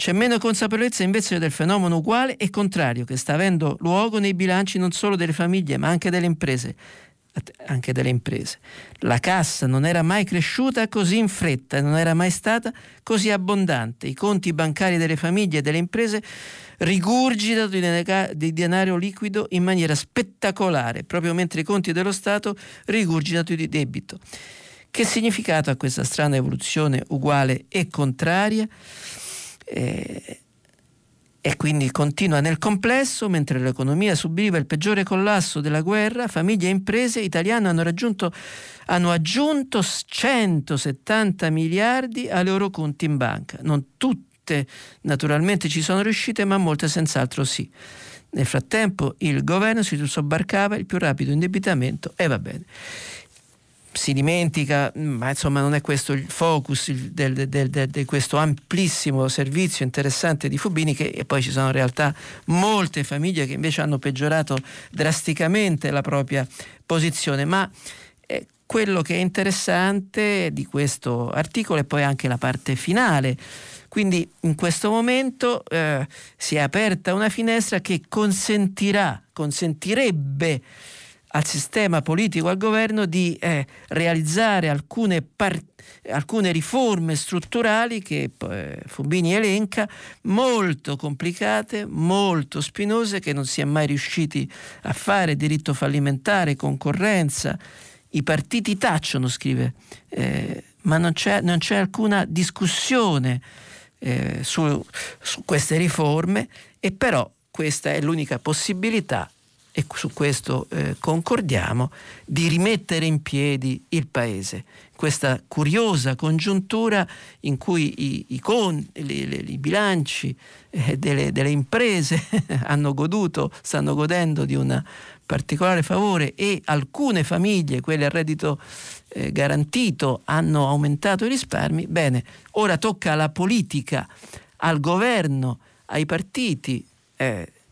C'è meno consapevolezza invece del fenomeno uguale e contrario che sta avendo luogo nei bilanci non solo delle famiglie ma anche delle imprese. Anche delle imprese. La cassa non era mai cresciuta così in fretta e non era mai stata così abbondante. I conti bancari delle famiglie e delle imprese rigurgitano di denaro liquido in maniera spettacolare, proprio mentre i conti dello Stato rigurgitano di debito. Che significato ha questa strana evoluzione uguale e contraria? Eh, e quindi continua nel complesso, mentre l'economia subiva il peggiore collasso della guerra, famiglie e imprese italiane hanno, raggiunto, hanno aggiunto 170 miliardi ai loro conti in banca. Non tutte naturalmente ci sono riuscite, ma molte senz'altro sì. Nel frattempo il governo si sobbarcava il più rapido indebitamento e va bene si dimentica, ma insomma non è questo il focus di questo amplissimo servizio interessante di Fubini, che e poi ci sono in realtà molte famiglie che invece hanno peggiorato drasticamente la propria posizione, ma eh, quello che è interessante di questo articolo è poi anche la parte finale. Quindi in questo momento eh, si è aperta una finestra che consentirà, consentirebbe al sistema politico, al governo di eh, realizzare alcune, par- alcune, riforme strutturali che eh, Fubini elenca, molto complicate, molto spinose, che non si è mai riusciti a fare, diritto fallimentare, concorrenza. I partiti tacciono, scrive, eh, ma non c'è, non c'è, alcuna discussione eh, su, su queste riforme e però questa è l'unica possibilità e su questo eh, concordiamo, di rimettere in piedi il Paese. Questa curiosa congiuntura in cui i, i, con, le, le, i bilanci eh, delle, delle, imprese [LAUGHS] hanno goduto, stanno godendo di un particolare favore e alcune famiglie, quelle a reddito eh, garantito, hanno aumentato i risparmi, bene, ora tocca alla politica, al governo, ai partiti.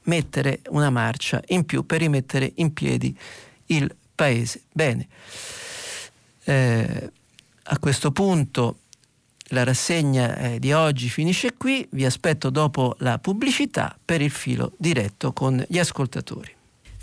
Mettere una marcia in più per rimettere in piedi il paese. Bene, eh, a questo punto la rassegna eh, di oggi finisce qui, vi aspetto dopo la pubblicità per il filo diretto con gli ascoltatori.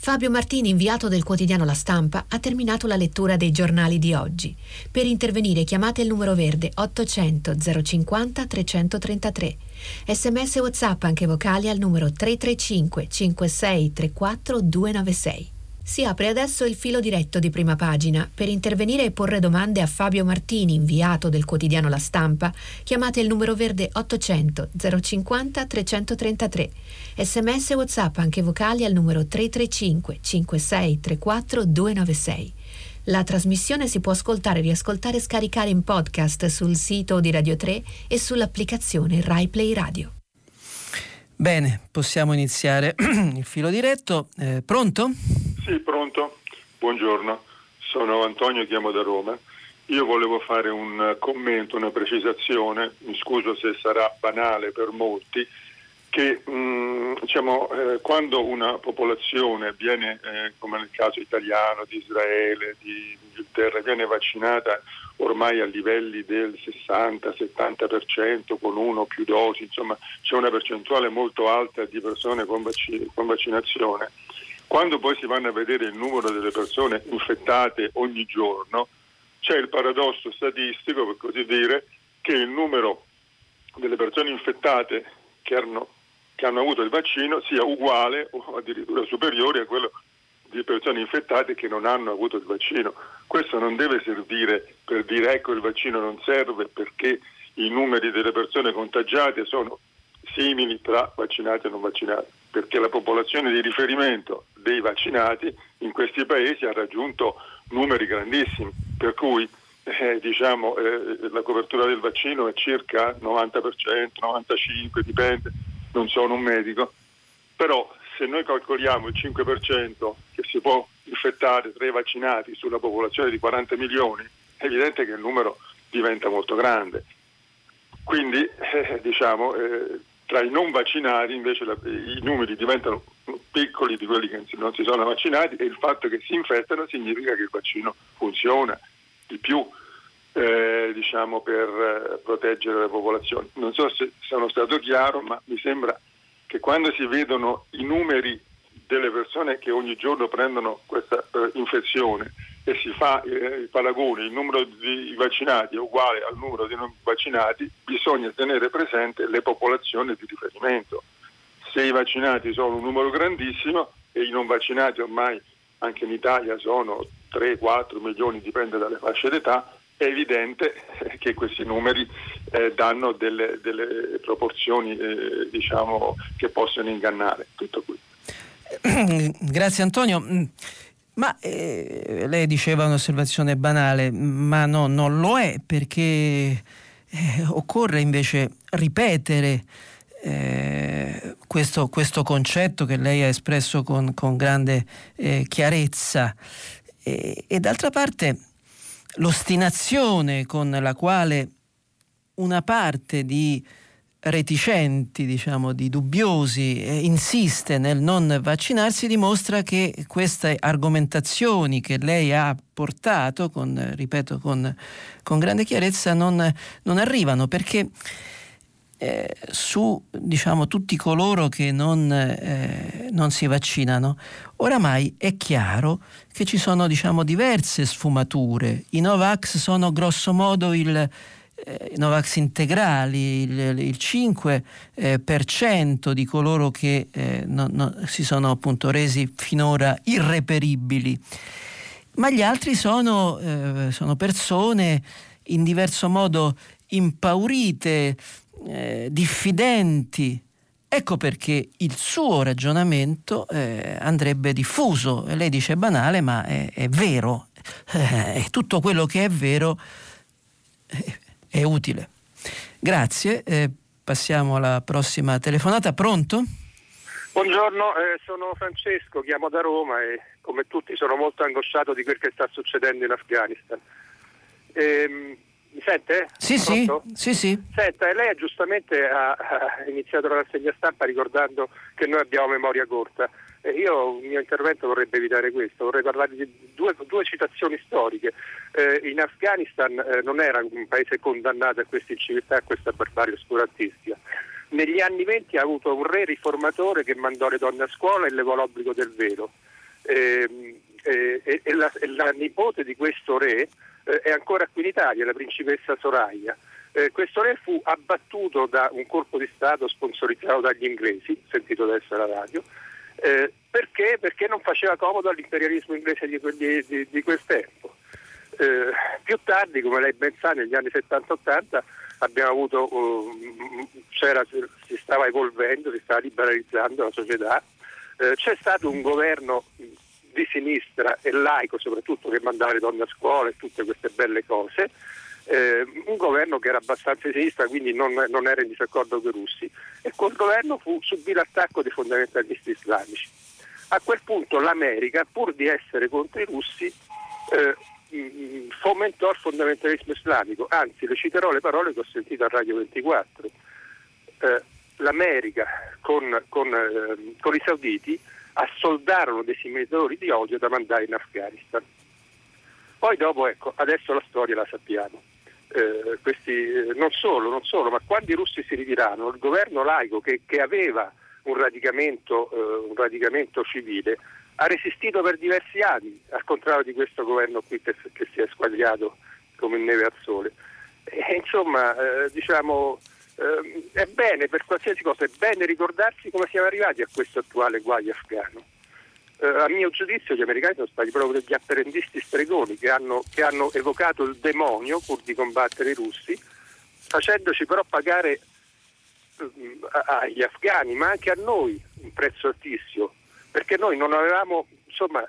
Fabio Martini, inviato del quotidiano La Stampa, ha terminato la lettura dei giornali di oggi. Per intervenire chiamate il numero verde 800 050 333. Sms WhatsApp anche vocali al numero 335 5634 296. Si apre adesso il filo diretto di prima pagina. Per intervenire e porre domande a Fabio Martini, inviato del quotidiano La Stampa, chiamate il numero verde 800 050 333. Sms WhatsApp anche vocali al numero 335 5634 296. La trasmissione si può ascoltare, riascoltare e scaricare in podcast sul sito di Radio 3 e sull'applicazione RaiPlay Radio. Bene, possiamo iniziare [CLEARS THROAT] il filo diretto. Eh, pronto? Sì, pronto. Buongiorno, sono Antonio, chiamo da Roma. Io volevo fare un commento, una precisazione, mi scuso se sarà banale per molti, che mh, mm, diciamo, eh, quando una popolazione viene, eh, come nel caso italiano, di Israele, di Inghilterra, viene vaccinata ormai a livelli del 60-70% con uno o più dosi, insomma c'è una percentuale molto alta di persone con, vac- con vaccinazione quando poi si vanno a vedere il numero delle persone infettate ogni giorno, c'è il paradosso statistico, per così dire, che il numero delle persone infettate che hanno, che hanno avuto il vaccino sia uguale o addirittura superiore a quello di persone infettate che non hanno avuto il vaccino. Questo non deve servire per dire ecco il vaccino non serve perché i numeri delle persone contagiate sono simili tra vaccinati e non vaccinati, perché la popolazione di riferimento dei vaccinati in questi paesi ha raggiunto numeri grandissimi, per cui eh, diciamo, eh, la copertura del vaccino è circa 90%, 95%, dipende, non sono un medico, però se noi calcoliamo il 5% che si può infettare tra i vaccinati sulla popolazione di 40 milioni, è evidente che il numero diventa molto grande. Quindi eh, diciamo, eh, tra i non vaccinati invece la, i numeri diventano piccoli di quelli che non si sono vaccinati e il fatto che si infettano significa che il vaccino funziona di più eh, diciamo, per eh, proteggere le popolazioni. Non so se sono stato chiaro, ma mi sembra che quando si vedono i numeri delle persone che ogni giorno prendono questa eh, infezione e si fa eh, il paragone, il numero di vaccinati è uguale al numero di non vaccinati, bisogna tenere presente le popolazioni di riferimento. Se i vaccinati sono un numero grandissimo e i non vaccinati ormai anche in Italia sono 3-4 milioni, dipende dalle fasce d'età, è evidente [LAUGHS] che questi numeri eh, danno delle, delle proporzioni eh, diciamo, che possono ingannare. Tutto qui. [CLEARS THROAT] Grazie Antonio. Ma eh, lei diceva un'osservazione banale, ma no, non lo è perché eh, occorre invece ripetere eh, questo, questo, concetto che lei ha espresso con, con grande eh, chiarezza. E, e d'altra parte l'ostinazione con la quale una parte di reticenti, diciamo, di dubbiosi, eh, insiste nel non vaccinarsi, dimostra che queste argomentazioni che lei ha portato, con, ripeto, con, con grande chiarezza, non, non arrivano perché eh, su diciamo, tutti coloro che non, eh, non, si vaccinano, oramai è chiaro che ci sono diciamo, diverse sfumature. I Novax sono grosso modo il, eh, Novax integrali, il, il 5% eh, di coloro che eh, no, no, si sono appunto resi finora irreperibili, ma gli altri sono, eh, sono persone in diverso modo impaurite, eh, diffidenti. Ecco perché il suo ragionamento eh, andrebbe diffuso. Lei dice banale, ma è, è vero. [LAUGHS] Eh, tutto quello che è vero eh, è utile. Grazie. Eh, passiamo alla prossima telefonata. Pronto? Buongiorno, eh, sono Francesco, chiamo da Roma e come tutti sono molto angosciato di quel che sta succedendo in Afghanistan. Ehm, mi sente? Sì, sì, sì, sì. Senta, lei giustamente ha, ha iniziato la rassegna stampa ricordando che noi abbiamo memoria corta. E io il mio intervento vorrebbe evitare questo, vorrei parlare di due, due citazioni storiche. Eh, in Afghanistan eh, non era un paese condannato a questa inciviltà, a questa barbarie oscurantistica. Negli anni venti ha avuto un re riformatore che mandò le donne a scuola e levò l'obbligo del velo. Eh, e la, la nipote di questo re eh, è ancora qui in Italia, la principessa Soraya. Eh, questo re fu abbattuto da un colpo di Stato sponsorizzato dagli inglesi, sentito adesso alla radio, eh, perché? perché? non faceva comodo all'imperialismo inglese di, di, di, di quel tempo. Eh, più tardi, come lei ben sa, negli anni 70-80 abbiamo avuto, uh, si stava evolvendo, si stava liberalizzando la società, eh, c'è stato un governo di sinistra e laico soprattutto che mandava le donne a scuola e tutte queste belle cose, eh, un governo che era abbastanza di sinistra quindi non, non, era in disaccordo con i russi e quel governo fu, subì l'attacco dei fondamentalisti islamici. A quel punto l'America, pur di essere contro i russi, eh, fomentò il fondamentalismo islamico, anzi le citerò le parole che ho sentito a Radio 24. Eh, L'America con, con, eh, con i sauditi assoldarono dei simulatori di odio da mandare in Afghanistan. Poi dopo, ecco, adesso la storia la sappiamo. Eh, questi, eh, non, solo, non solo, ma quando i russi si ritirarono, il governo laico che, che aveva un radicamento, eh, un radicamento, civile ha resistito per diversi anni, al contrario di questo governo qui che, che si è squagliato come neve al sole. E, insomma, eh, diciamo, eh, è bene per qualsiasi cosa, è bene ricordarsi come siamo arrivati a questo attuale guaio afghano. Eh, a mio giudizio gli americani sono stati proprio degli apparendisti stregoni che hanno, che hanno evocato il demonio pur di combattere i russi, facendoci però pagare eh, agli afghani, ma anche a noi un prezzo altissimo, perché noi non avevamo, insomma,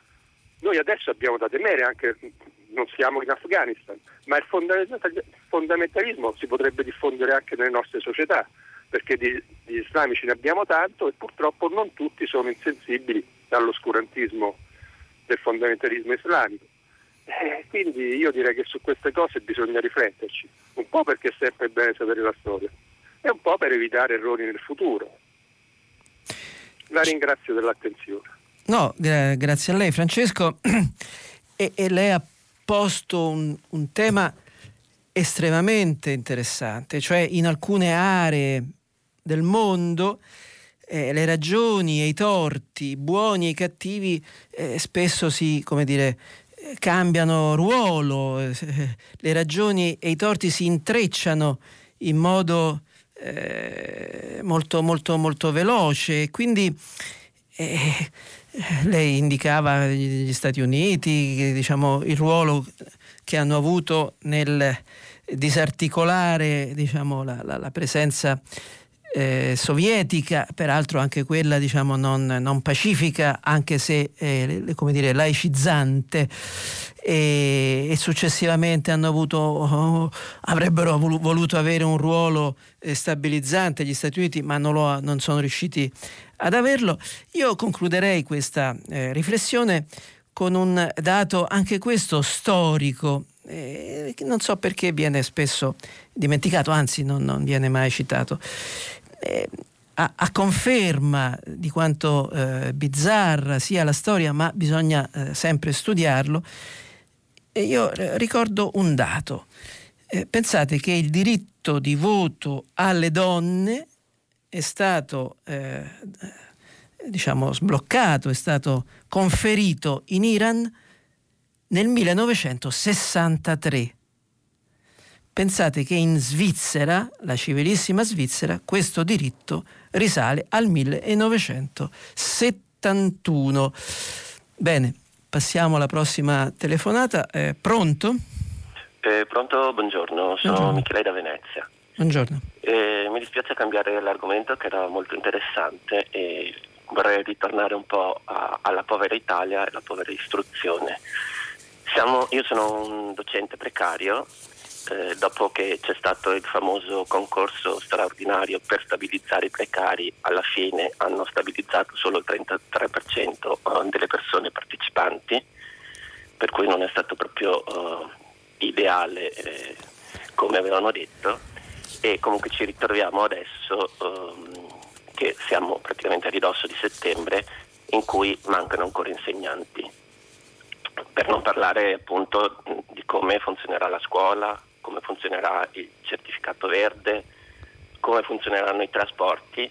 noi adesso abbiamo da temere anche non siamo in Afghanistan, ma il fondamentalismo si potrebbe diffondere anche nelle nostre società, perché di, di islamici ne abbiamo tanto e purtroppo non tutti sono insensibili all'oscurantismo del fondamentalismo islamico. Eh, quindi io direi che su queste cose bisogna rifletterci, un po' perché è sempre bene sapere la storia e un po' per evitare errori nel futuro. La ringrazio dell'attenzione. No, gra- grazie a lei Francesco. [CLEARS THROAT] e, e lei ha posto un, un tema estremamente interessante, cioè in alcune aree del mondo eh, le ragioni e i torti, buoni e cattivi, eh, spesso si, come dire, cambiano ruolo, eh, le ragioni e i torti si intrecciano in modo eh, molto, molto, molto veloce. Quindi eh, lei indicava gli Stati Uniti, diciamo, il ruolo che hanno avuto nel disarticolare diciamo, la, la, la, presenza eh, sovietica, peraltro anche quella diciamo, non, non pacifica, anche se eh, dire, laicizzante, e, e successivamente avuto, oh, [LAUGHS] avrebbero voluto avere un ruolo eh, stabilizzante gli Stati Uniti, ma non, lo, non sono riusciti ad averlo. Io concluderei questa eh, riflessione con un dato anche questo storico, eh, non so perché viene spesso dimenticato, anzi non, non viene mai citato. Eh, a, a, conferma di quanto eh, bizzarra sia la storia, ma bisogna eh, sempre studiarlo, io eh, ricordo un dato. Eh, pensate che il diritto di voto alle donne è stato eh, diciamo, sbloccato, è stato conferito in Iran nel 1963. Pensate che in Svizzera, la civilissima Svizzera, questo diritto risale al 1971. Bene, passiamo alla prossima telefonata. Eh, pronto? Eh, pronto, buongiorno, sono buongiorno. Michele da Venezia. Buongiorno. Eh, mi dispiace cambiare l'argomento che era molto interessante e vorrei ritornare un po' a, alla povera Italia e alla povera istruzione. Siamo, io sono un docente precario, eh, dopo che c'è stato il famoso concorso straordinario per stabilizzare i precari, alla fine hanno stabilizzato solo il 33% eh, delle persone partecipanti, per cui non è stato proprio uh, ideale eh, come avevano detto e comunque ci ritroviamo adesso um, che siamo praticamente a ridosso di settembre in cui mancano ancora insegnanti. Per non parlare appunto di come funzionerà la scuola, come funzionerà il certificato verde, come funzioneranno i trasporti,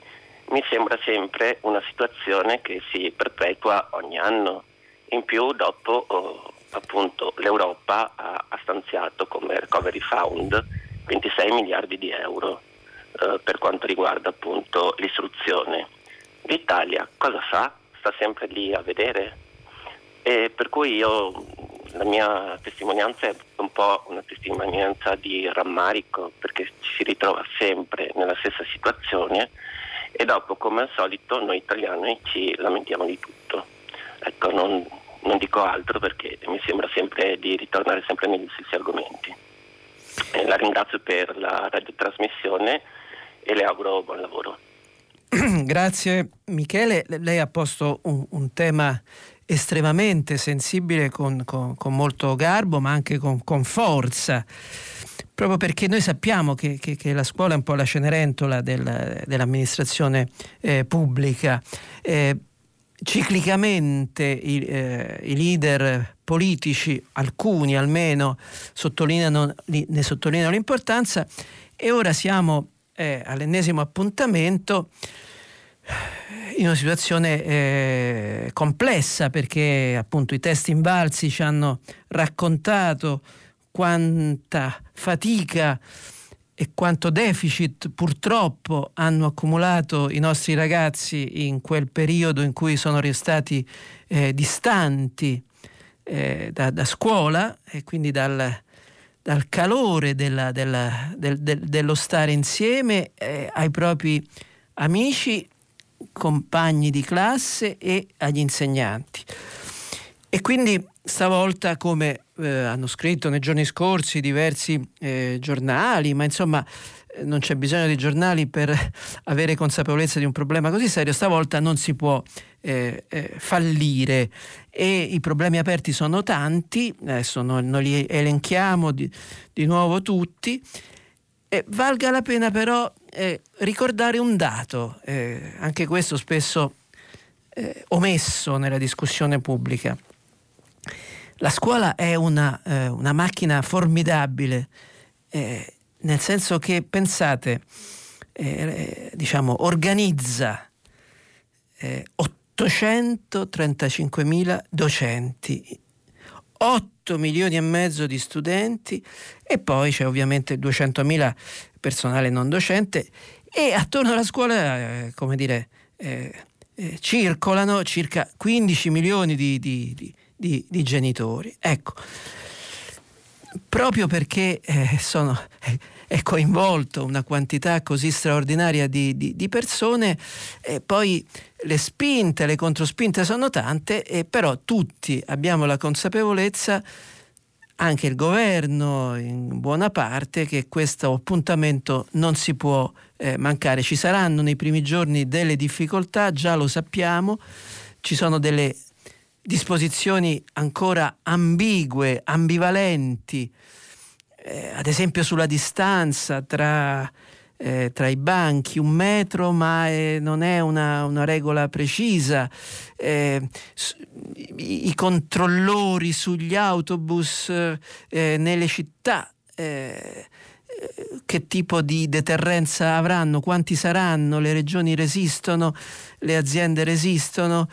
mi sembra sempre una situazione che si perpetua ogni anno. In più dopo oh, appunto l'Europa ha, ha stanziato come Recovery Fund 26 miliardi di euro eh, per quanto riguarda appunto l'istruzione. L'Italia cosa fa? Sta sempre lì a vedere? E per cui io, la mia testimonianza è un po' una testimonianza di rammarico perché ci si ritrova sempre nella stessa situazione e dopo come al solito noi italiani ci lamentiamo di tutto. Ecco, non, non dico altro perché mi sembra sempre di ritornare sempre negli stessi argomenti. Eh, la ringrazio per la radiotrasmissione e le auguro buon lavoro. [CLEARS THROAT] Grazie Michele, lei ha posto un, un tema estremamente sensibile con, con, con, molto garbo ma anche con, con forza proprio perché noi sappiamo che, che, che, la scuola è un po' la cenerentola del, dell'amministrazione eh, pubblica. Eh, ciclicamente i, eh, i, leader politici, alcuni almeno, sottolineano, ne sottolineano l'importanza e ora siamo eh, all'ennesimo appuntamento in una situazione eh, complessa perché appunto i test invalsi ci hanno raccontato quanta fatica e quanto deficit purtroppo hanno accumulato i nostri ragazzi in quel periodo in cui sono restati eh, distanti eh, da, da, scuola e quindi dal, dal calore della, della, del, del, dello stare insieme eh, ai propri amici, compagni di classe e agli insegnanti. E quindi stavolta, come eh, hanno scritto nei giorni scorsi diversi eh, giornali, ma insomma non c'è bisogno di giornali per [LAUGHS] avere consapevolezza di un problema così serio, stavolta non si può eh, eh, fallire e i problemi aperti sono tanti, adesso non, non li elenchiamo di, di nuovo tutti, eh, valga la pena però eh, ricordare un dato, eh, anche questo spesso eh, omesso nella discussione pubblica. La scuola è una, una macchina formidabile nel senso che pensate, eh, diciamo, organizza eh, 835.000 docenti, 8 milioni e mezzo di studenti e poi c'è ovviamente 200.000 personale non docente e attorno alla scuola, eh, come dire, eh, eh, circolano circa 15 milioni di, di, di, di genitori. Ecco, proprio perché eh, sono, è coinvolto una quantità così straordinaria di, di, di persone, e poi le spinte, le controspinte sono tante, e però tutti abbiamo la consapevolezza anche il governo in buona parte che questo appuntamento non si può eh, mancare. Ci saranno nei primi giorni delle difficoltà, già lo sappiamo, ci sono delle disposizioni ancora ambigue, ambivalenti, eh, ad esempio sulla distanza tra, eh, tra, i banchi, un metro, ma eh, non è una, una regola precisa. Eh, I, I, controllori sugli autobus eh, nelle città eh, che tipo di deterrenza avranno, quanti saranno, le regioni resistono, le aziende resistono,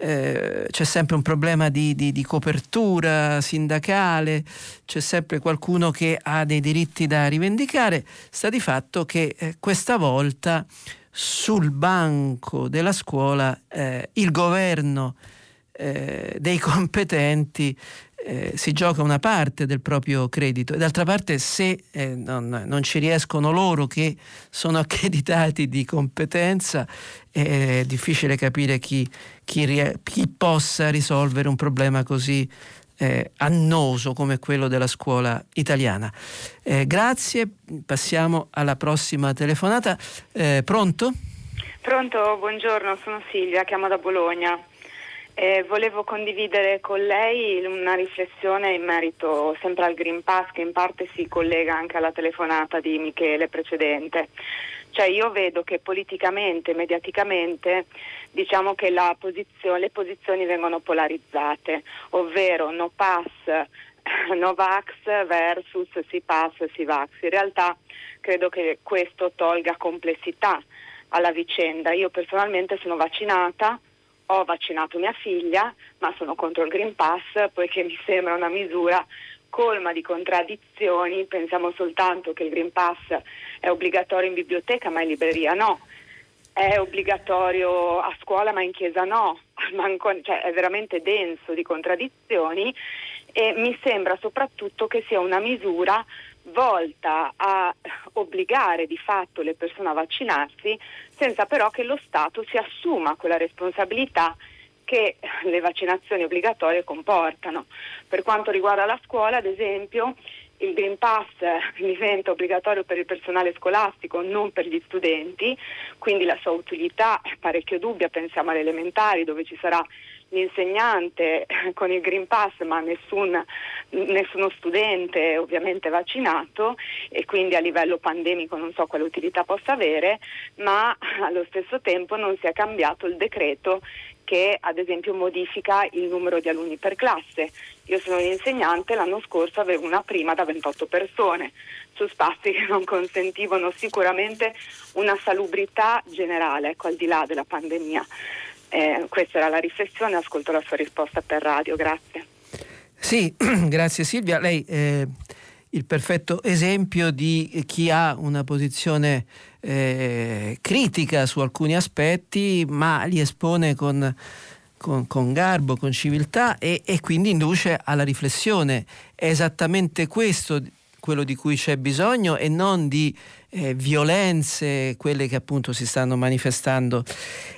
eh, c'è sempre un problema di, di, di, copertura sindacale, c'è sempre qualcuno che ha dei diritti da rivendicare, sta di fatto che eh, questa volta sul banco della scuola eh, il governo eh, dei [LAUGHS] competenti eh, si gioca una parte del proprio credito. E d'altra parte se eh, non, non, ci riescono loro che sono accreditati di competenza è difficile capire chi, chi, chi possa risolvere un problema così eh, annoso come quello della scuola italiana. Eh, grazie, passiamo alla prossima telefonata. Eh, pronto? Pronto, buongiorno, sono Silvia, chiamo da Bologna. Eh, volevo condividere con lei una riflessione in merito sempre al Green Pass che in parte si collega anche alla telefonata di Michele precedente. Cioè io vedo che politicamente, mediaticamente, diciamo che posizione, le posizioni vengono polarizzate, ovvero no pass, no vax versus si pass, si vax. In realtà credo che questo tolga complessità alla vicenda. Io personalmente sono vaccinata ho vaccinato mia figlia, ma sono contro il Green Pass poiché mi sembra una misura colma di contraddizioni. Pensiamo soltanto che il Green Pass è obbligatorio in biblioteca, ma in libreria no. È obbligatorio a scuola, ma in chiesa no. [LAUGHS] Cioè, è veramente denso di contraddizioni e mi sembra soprattutto che sia una misura volta a obbligare di fatto le persone a vaccinarsi senza però che lo Stato si assuma quella responsabilità che le vaccinazioni obbligatorie comportano. Per quanto riguarda la scuola, ad esempio, il Green Pass [LAUGHS] diventa obbligatorio per il personale scolastico, non per gli studenti, quindi la sua utilità è parecchio dubbia, pensiamo alle elementari dove ci sarà l'insegnante [LAUGHS] con il Green Pass ma nessun, nessuno studente ovviamente vaccinato e quindi a livello pandemico non so quale utilità possa avere, ma allo stesso tempo non si è cambiato il decreto che ad esempio modifica il numero di alunni per classe. Io sono un insegnante, l'anno scorso avevo una prima da 28 persone su spazi che non consentivano sicuramente una salubrità generale, ecco, al di là della pandemia. Eh, questa era la riflessione, ascolto la sua risposta per radio, grazie. Sì, [CLEARS THROAT] grazie Silvia. Lei eh, il perfetto esempio di chi ha una posizione eh, critica su alcuni aspetti, ma li espone con, con, con garbo, con civiltà e, e quindi induce alla riflessione. È esattamente questo quello di cui c'è bisogno e non di eh, violenze, quelle che appunto si stanno manifestando.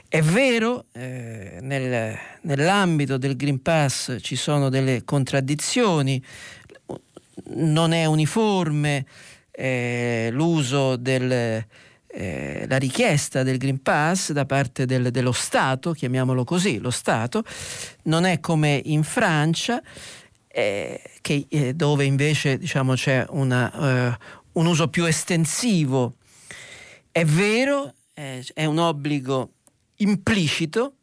È vero, eh, nel, nell'ambito del Green Pass ci sono delle contraddizioni, non è uniforme eh, l'uso del, eh, la richiesta del Green Pass da parte del, dello Stato, chiamiamolo così, lo Stato, non è come in Francia, eh, che, eh, dove invece diciamo, c'è una, uh, un uso più estensivo. È vero, eh, è un obbligo implicito,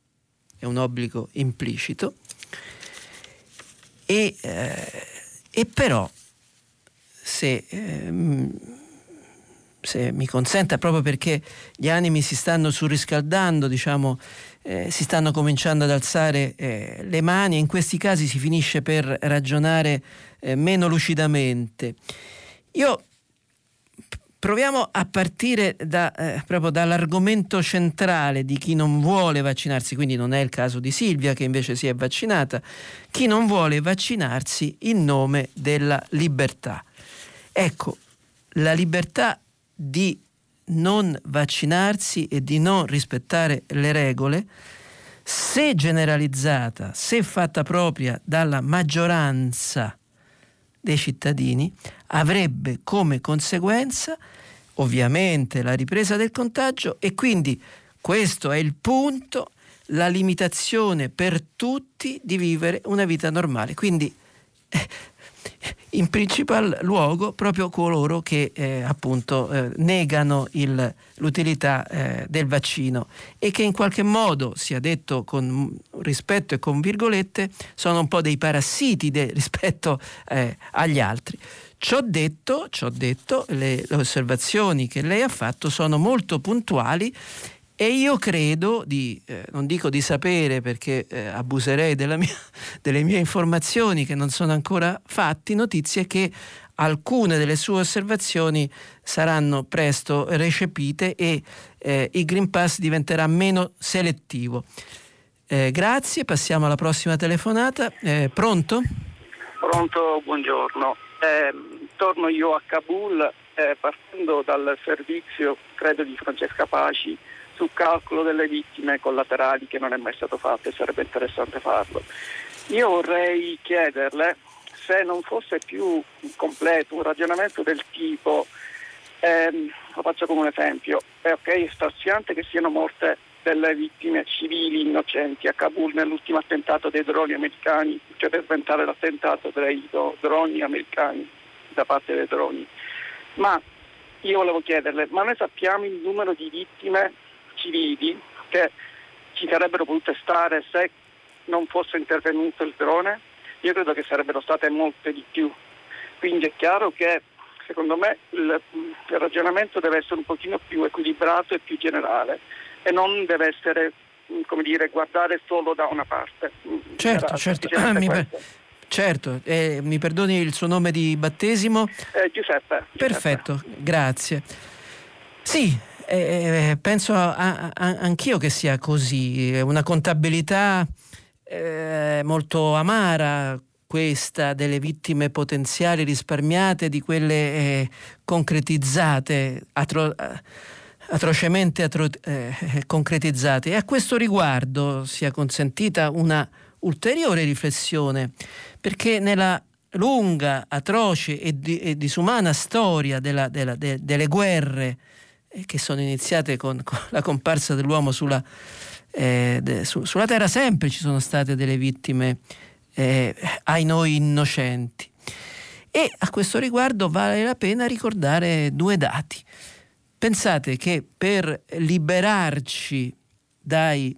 è un obbligo implicito, e, eh, e però se, eh, se, mi consenta, proprio perché gli animi si stanno surriscaldando, diciamo, eh, si stanno cominciando ad alzare eh, le mani e in questi casi si finisce per ragionare eh, meno lucidamente. Io proviamo a partire da, eh, proprio dall'argomento centrale di chi non vuole vaccinarsi, quindi non è il caso di Silvia che invece si è vaccinata, chi non vuole vaccinarsi in nome della libertà. Ecco, la libertà di non vaccinarsi e di non rispettare le regole, se generalizzata, se fatta propria dalla maggioranza dei cittadini, avrebbe come conseguenza ovviamente la ripresa del contagio e quindi questo è il punto, la limitazione per tutti di vivere una vita normale. Quindi eh, in principal luogo proprio coloro che eh, appunto eh, negano il, l'utilità eh, del vaccino e che in qualche modo, sia detto con rispetto e con virgolette, sono un po' dei parassiti de, [LAUGHS] rispetto eh, agli altri. Ciò detto, ciò detto le, le osservazioni che lei ha fatto sono molto puntuali e io credo di, eh, non dico di sapere perché eh, abuserei mia, [LAUGHS] delle mie informazioni che non sono ancora fatti, notizie che alcune delle sue osservazioni saranno presto recepite e eh, il Green Pass diventerà meno selettivo. Eh, grazie, passiamo alla prossima telefonata. Eh, pronto? Pronto, buongiorno. Eh, torno io a Kabul partendo dal servizio, credo, di Francesca Paci sul calcolo delle vittime collaterali che non è mai stato fatto e sarebbe interessante farlo. Io vorrei chiederle se non fosse più completo un ragionamento del tipo, ehm, lo faccio come un esempio, è ok, è straziante che siano morte delle vittime civili innocenti a Kabul nell'ultimo attentato dei droni americani, cioè per sventare l'attentato dei droni americani da parte dei droni. Ma io volevo chiederle, ma noi sappiamo il numero di vittime civili che ci sarebbero potute stare se non fosse intervenuto il drone, io credo che sarebbero state molte di più. Quindi è chiaro che secondo me il, il ragionamento deve essere un pochino più equilibrato e più generale e non deve essere come dire, guardare solo da una parte. Certo, certo. mi, per, certo. Eh, mi perdoni il suo nome di battesimo? Eh, Giuseppe, Giuseppe. Perfetto, grazie. Sì, eh, penso a, a, anch'io che sia così, una contabilità eh, molto amara questa delle vittime potenziali risparmiate di quelle eh, concretizzate, atro, atrocemente atro, eh, concretizzate. E a questo riguardo sia consentita una ulteriore riflessione, perché nella lunga, atroce e, di, e disumana storia della, della, de, delle guerre che sono iniziate con, con la comparsa dell'uomo sulla, eh, de, su, sulla, Terra, sempre ci sono state delle vittime eh, ai noi innocenti. E a questo riguardo vale la pena ricordare due dati. Pensate che per liberarci dai,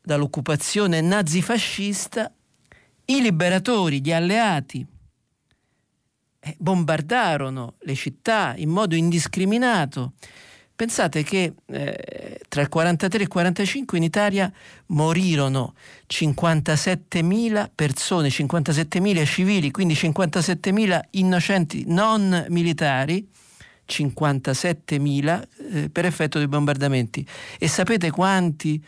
dall'occupazione nazifascista, i liberatori, gli alleati, eh, bombardarono le città in modo indiscriminato. Pensate che eh, tra il 43 e il 45 in Italia morirono 57.000 persone, 57.000 civili, quindi 57.000 innocenti non militari, 57.000 eh, per effetto dei bombardamenti. E sapete quanti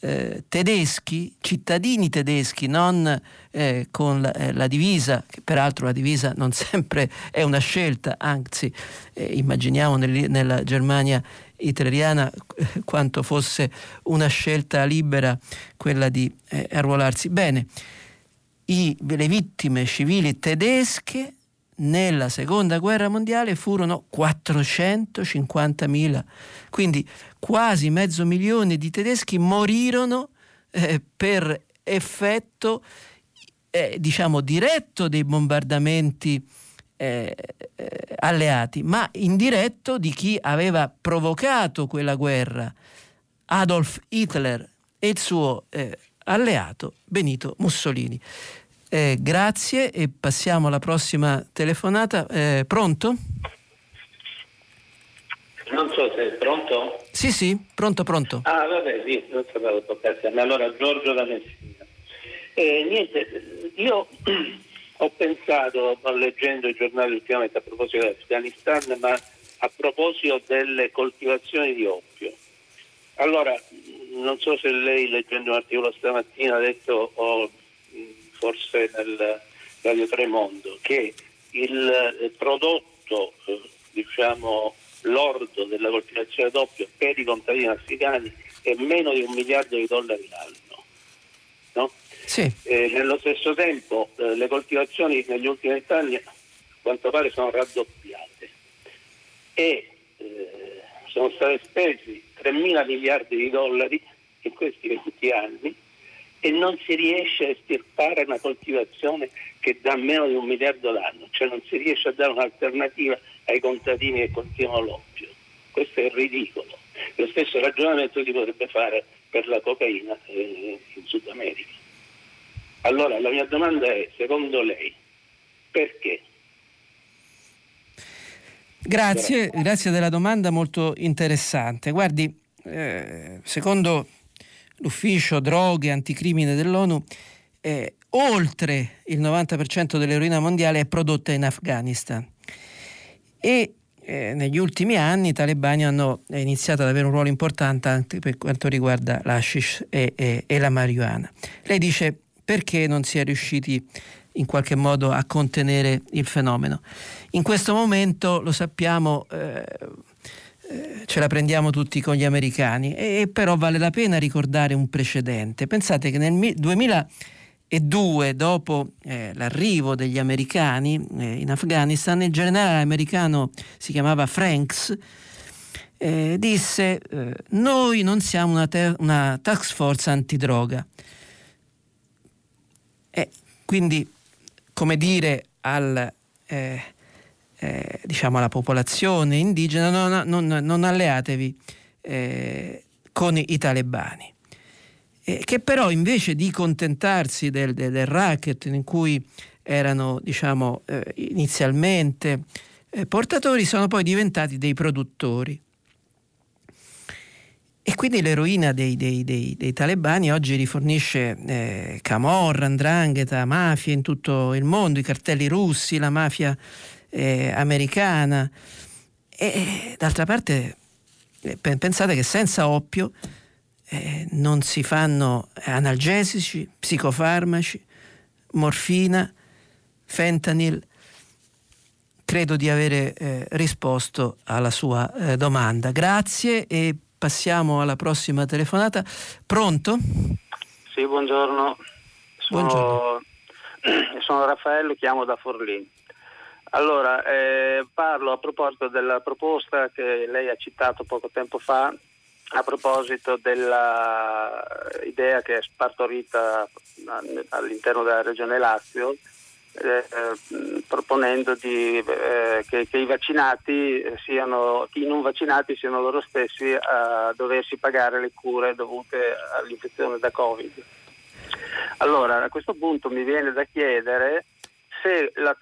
eh, tedeschi, cittadini tedeschi, non eh, con la, eh, la, divisa, che peraltro la divisa non [LAUGHS] sempre è una scelta, anzi eh, immaginiamo nel, nella Germania hitleriana eh, quanto fosse una scelta libera quella di eh, arruolarsi. Bene, i, le vittime civili tedesche nella seconda guerra mondiale furono 450.000, quindi quasi mezzo milione di tedeschi morirono eh, per effetto eh, diciamo diretto dei bombardamenti eh, eh, alleati, ma indiretto di chi aveva provocato quella guerra, Adolf Hitler e il suo eh, alleato Benito Mussolini. Eh, grazie e passiamo alla prossima telefonata. Pronto? Non so se è pronto. Sì, sì, pronto, pronto. Ah, vabbè, sì, non sapevo toccarsi a me. Allora, Giorgio da Messina. Eh, niente, io [CLEARS THROAT] ho pensato, leggendo i giornali ultimamente a proposito dell'Afghanistan, ma a proposito delle coltivazioni di oppio. Allora, non so se lei leggendo un articolo stamattina ha detto, o forse nel Radio Tremondo, che il prodotto, eh, diciamo, lordo della coltivazione doppio per i contadini africani è meno di un miliardo di dollari l'anno. No? Sì. Eh, nello stesso tempo eh, le coltivazioni negli ultimi vent'anni a quanto pare sono raddoppiate e eh, sono stati spesi 3 mila miliardi di dollari in questi 20 anni e non si riesce a estirpare una coltivazione che dà meno di un miliardo l'anno, cioè non si riesce a dare un'alternativa ai contadini che coltivano l'oppio. Questo è ridicolo. Lo stesso ragionamento si potrebbe fare per la cocaina eh, in Sud America. Allora la mia domanda è, secondo lei, perché? Grazie, grazie della domanda molto interessante. Guardi, eh, secondo l'ufficio droghe anticrimine dell'ONU, eh, oltre il 90% dell'eroina mondiale è prodotta in Afghanistan e eh, negli ultimi anni i talebani hanno iniziato ad avere un ruolo importante anche per quanto riguarda l'ashish e, e, e la marijuana. Lei dice perché non si è riusciti in qualche modo a contenere il fenomeno. In questo momento lo sappiamo, eh, eh, ce la prendiamo tutti con gli americani, e, però vale la pena ricordare un precedente. Pensate che nel 2002, dopo eh, l'arrivo degli americani eh, in Afghanistan, il generale americano si chiamava Franks, eh, disse eh, noi non siamo una, te- una task force antidroga. E quindi, come dire al eh, eh, diciamo alla popolazione indigena non, non, non alleatevi con i talebani. Eh, che però invece di contentarsi del, del, del racket in cui erano diciamo, eh, inizialmente eh, portatori, sono poi diventati dei produttori. E quindi l'eroina dei, dei, dei, dei talebani oggi rifornisce eh, Camorra, Ndrangheta, mafie in tutto il mondo, i cartelli russi, la mafia eh, americana. E d'altra parte eh, pensate che senza oppio eh, non si fanno analgesici, psicofarmaci, morfina, fentanyl. Credo di avere eh, risposto alla sua eh, domanda. Grazie e passiamo alla prossima telefonata. Pronto? Sì, buongiorno. Sono, buongiorno. [CLEARS THROAT] sono Raffaello, chiamo da Forlì. Allora, eh, parlo a proposito della proposta che lei ha citato poco tempo fa, a proposito dell'idea che è spartorita all'interno della Regione Lazio, eh, proponendo di, eh, che, che, i vaccinati siano, i non vaccinati siano loro stessi a doversi pagare le cure dovute all'infezione da Covid. Allora, a questo punto mi viene da chiedere se la,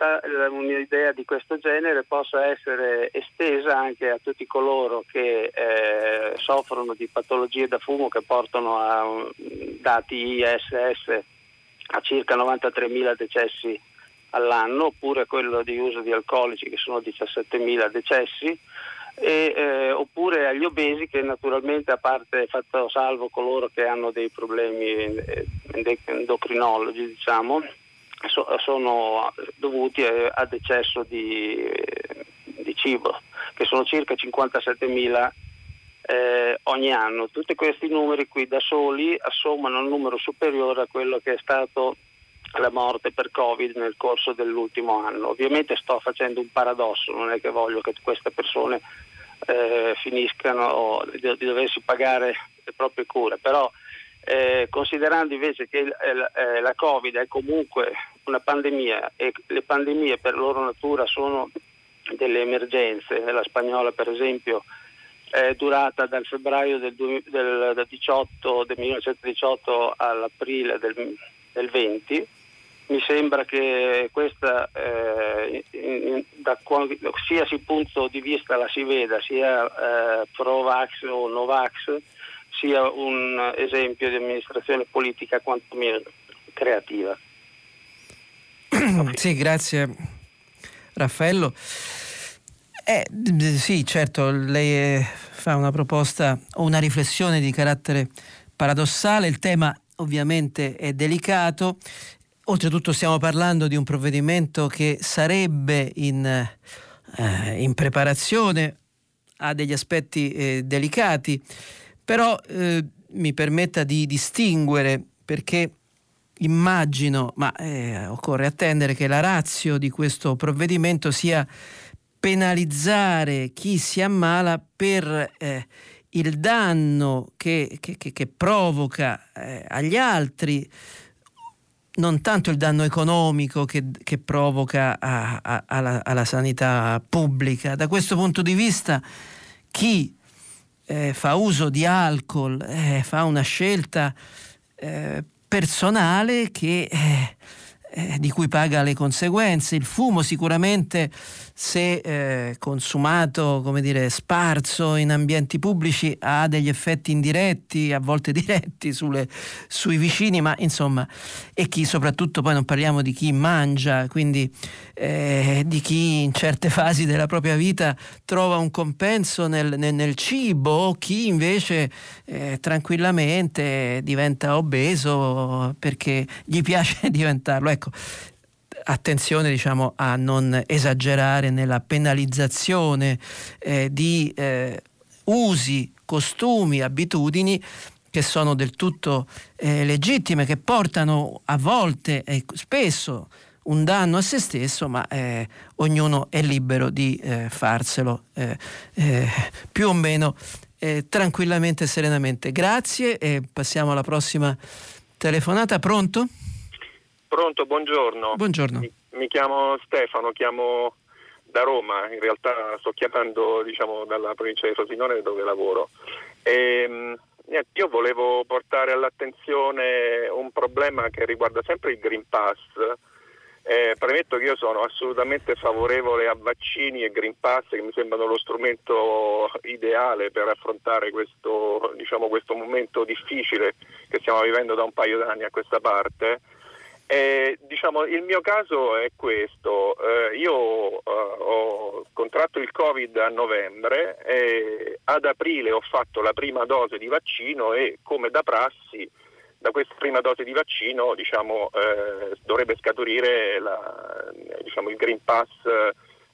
un'idea di questo genere possa essere estesa anche a tutti coloro che eh, soffrono di patologie da fumo che portano a um, dati ISS a circa 93.000 decessi all'anno, oppure quello di uso di alcolici che sono 17.000 decessi, e, eh, oppure agli obesi che naturalmente a parte fatto salvo coloro che hanno dei problemi eh, endocrinologi diciamo, so, sono dovuti ad eccesso di, di, cibo che sono circa 57.000 eh, ogni anno. Tutti questi numeri qui da soli assommano un numero superiore a quello che è stato la morte per Covid nel corso dell'ultimo anno. Ovviamente sto facendo un paradosso, non è che voglio che queste persone eh, finiscano di, di, doversi pagare le proprie cure, però eh, considerando invece che eh, eh, la Covid è comunque una pandemia e le pandemie per loro natura sono delle emergenze, la spagnola per esempio è durata dal febbraio del, del, del, 18, del 1918 all'aprile del, del 20, mi sembra che questa eh, in, da qualsiasi punto di vista la si veda, sia eh, pro-vax o no-vax, sia un esempio di amministrazione politica quantomeno creativa. sì, grazie Raffaello. Eh, sì, certo, lei fa una proposta o una riflessione di carattere paradossale, il tema ovviamente è delicato Oltretutto stiamo parlando di un provvedimento che sarebbe in, eh, in preparazione, ha degli aspetti eh, delicati, però eh, mi permetta di distinguere perché immagino, ma eh, occorre attendere che la razio di questo provvedimento sia penalizzare chi si ammala per eh, il danno che, che, che, provoca eh, agli altri, non tanto il danno economico che, che provoca a, a, alla, alla, sanità pubblica. Da questo punto di vista chi eh, fa uso di alcol eh, fa una scelta eh, personale che eh, di cui paga le conseguenze. Il fumo sicuramente se eh, consumato, come dire, sparso in ambienti pubblici ha degli effetti indiretti, a volte [LAUGHS] diretti sulle, sui vicini, ma insomma, e chi soprattutto poi non parliamo di chi mangia, quindi eh, di chi in certe fasi della propria vita trova un compenso nel, nel, nel cibo, o chi invece eh, tranquillamente diventa obeso perché gli piace [LAUGHS] diventarlo. Ecco, attenzione diciamo, a non esagerare nella penalizzazione eh, di eh, usi, costumi, abitudini che sono del tutto eh, legittime, che portano a volte e spesso un danno a se stesso, ma eh, ognuno è libero di eh, farselo eh, più o meno tranquillamente e serenamente. Grazie e passiamo alla prossima telefonata. Pronto? Pronto, buongiorno. Buongiorno. Mi, mi, chiamo Stefano, chiamo da Roma, in realtà sto chiamando diciamo, dalla provincia di Frosinone dove lavoro. E, ehm, niente, io volevo portare all'attenzione un problema che riguarda sempre il Green Pass. Eh, premetto che io sono assolutamente favorevole a vaccini e Green Pass che mi sembrano lo strumento ideale per affrontare questo, diciamo, questo momento difficile che stiamo vivendo da un paio d'anni a questa parte eh, diciamo, il mio caso è questo, eh, io eh, ho contratto il Covid a novembre ad aprile ho fatto la prima dose di vaccino e come da prassi da questa prima dose di vaccino diciamo, eh, dovrebbe scaturire la, diciamo, il Green Pass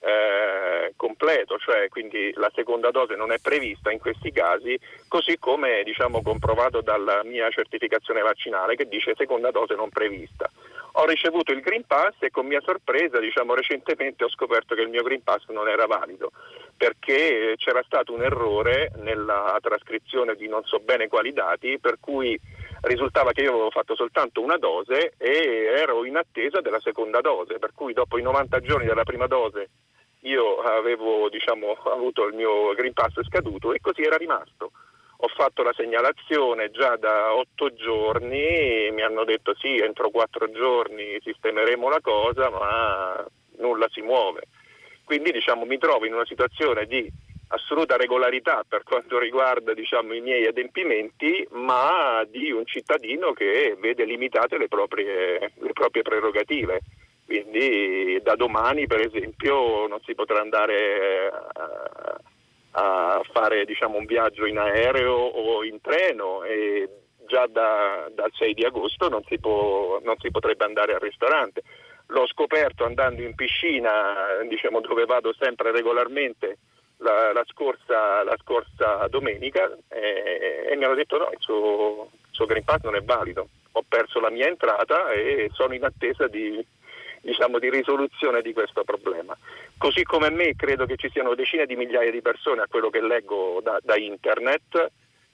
eh, completo, cioè quindi la seconda dose non è prevista in questi casi, così come diciamo, comprovato dalla mia certificazione vaccinale che dice seconda dose non prevista. Ho ricevuto il Green Pass e con mia sorpresa diciamo, recentemente ho scoperto che il mio Green Pass non era valido perché c'era stato un errore nella trascrizione di non so bene quali dati per cui risultava che io avevo fatto soltanto una dose e ero in attesa della seconda dose, per cui dopo i 90 giorni della prima dose io avevo diciamo, avuto il mio Green Pass scaduto e così era rimasto. Ho fatto la segnalazione già da otto giorni e mi hanno detto sì, entro quattro giorni sistemeremo la cosa, ma nulla si muove. Quindi diciamo, mi trovo in una situazione di assoluta regolarità per quanto riguarda diciamo, i miei adempimenti, ma di un cittadino che vede limitate le proprie, le proprie prerogative. Quindi da domani per esempio non si potrà andare a, a fare diciamo, un viaggio in aereo o in treno e già da, dal 6 di agosto non si, può, non si, potrebbe andare al ristorante. L'ho scoperto andando in piscina, diciamo, dove vado sempre regolarmente la, la, scorsa, la scorsa, domenica e, e, mi hanno detto no, il suo, il suo Green Pass non è valido. Ho perso la mia entrata e sono in attesa di, diciamo, di risoluzione di questo problema. Così come me credo che ci siano decine di migliaia di persone a quello che leggo da, da internet,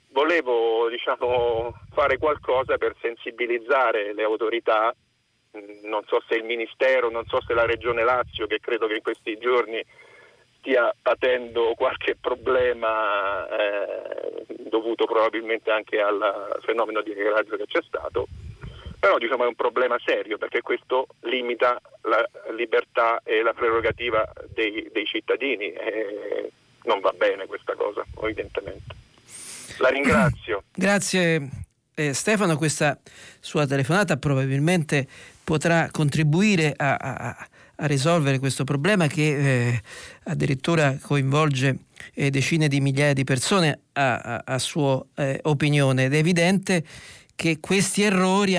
volevo diciamo, fare qualcosa per sensibilizzare le autorità, non so se il Ministero, non so se la Regione Lazio, che credo che in questi giorni stia patendo qualche problema eh, dovuto probabilmente anche al fenomeno di hackeraggio che c'è stato, però diciamo, è un problema serio perché questo limita la libertà e la prerogativa dei, dei cittadini e non va bene questa cosa evidentemente. La ringrazio. [CLEARS THROAT] Grazie eh, Stefano, questa sua telefonata probabilmente potrà contribuire a, a, a risolvere questo problema che eh, addirittura coinvolge eh, decine di migliaia di persone a, a, sua eh, opinione ed è evidente che questi errori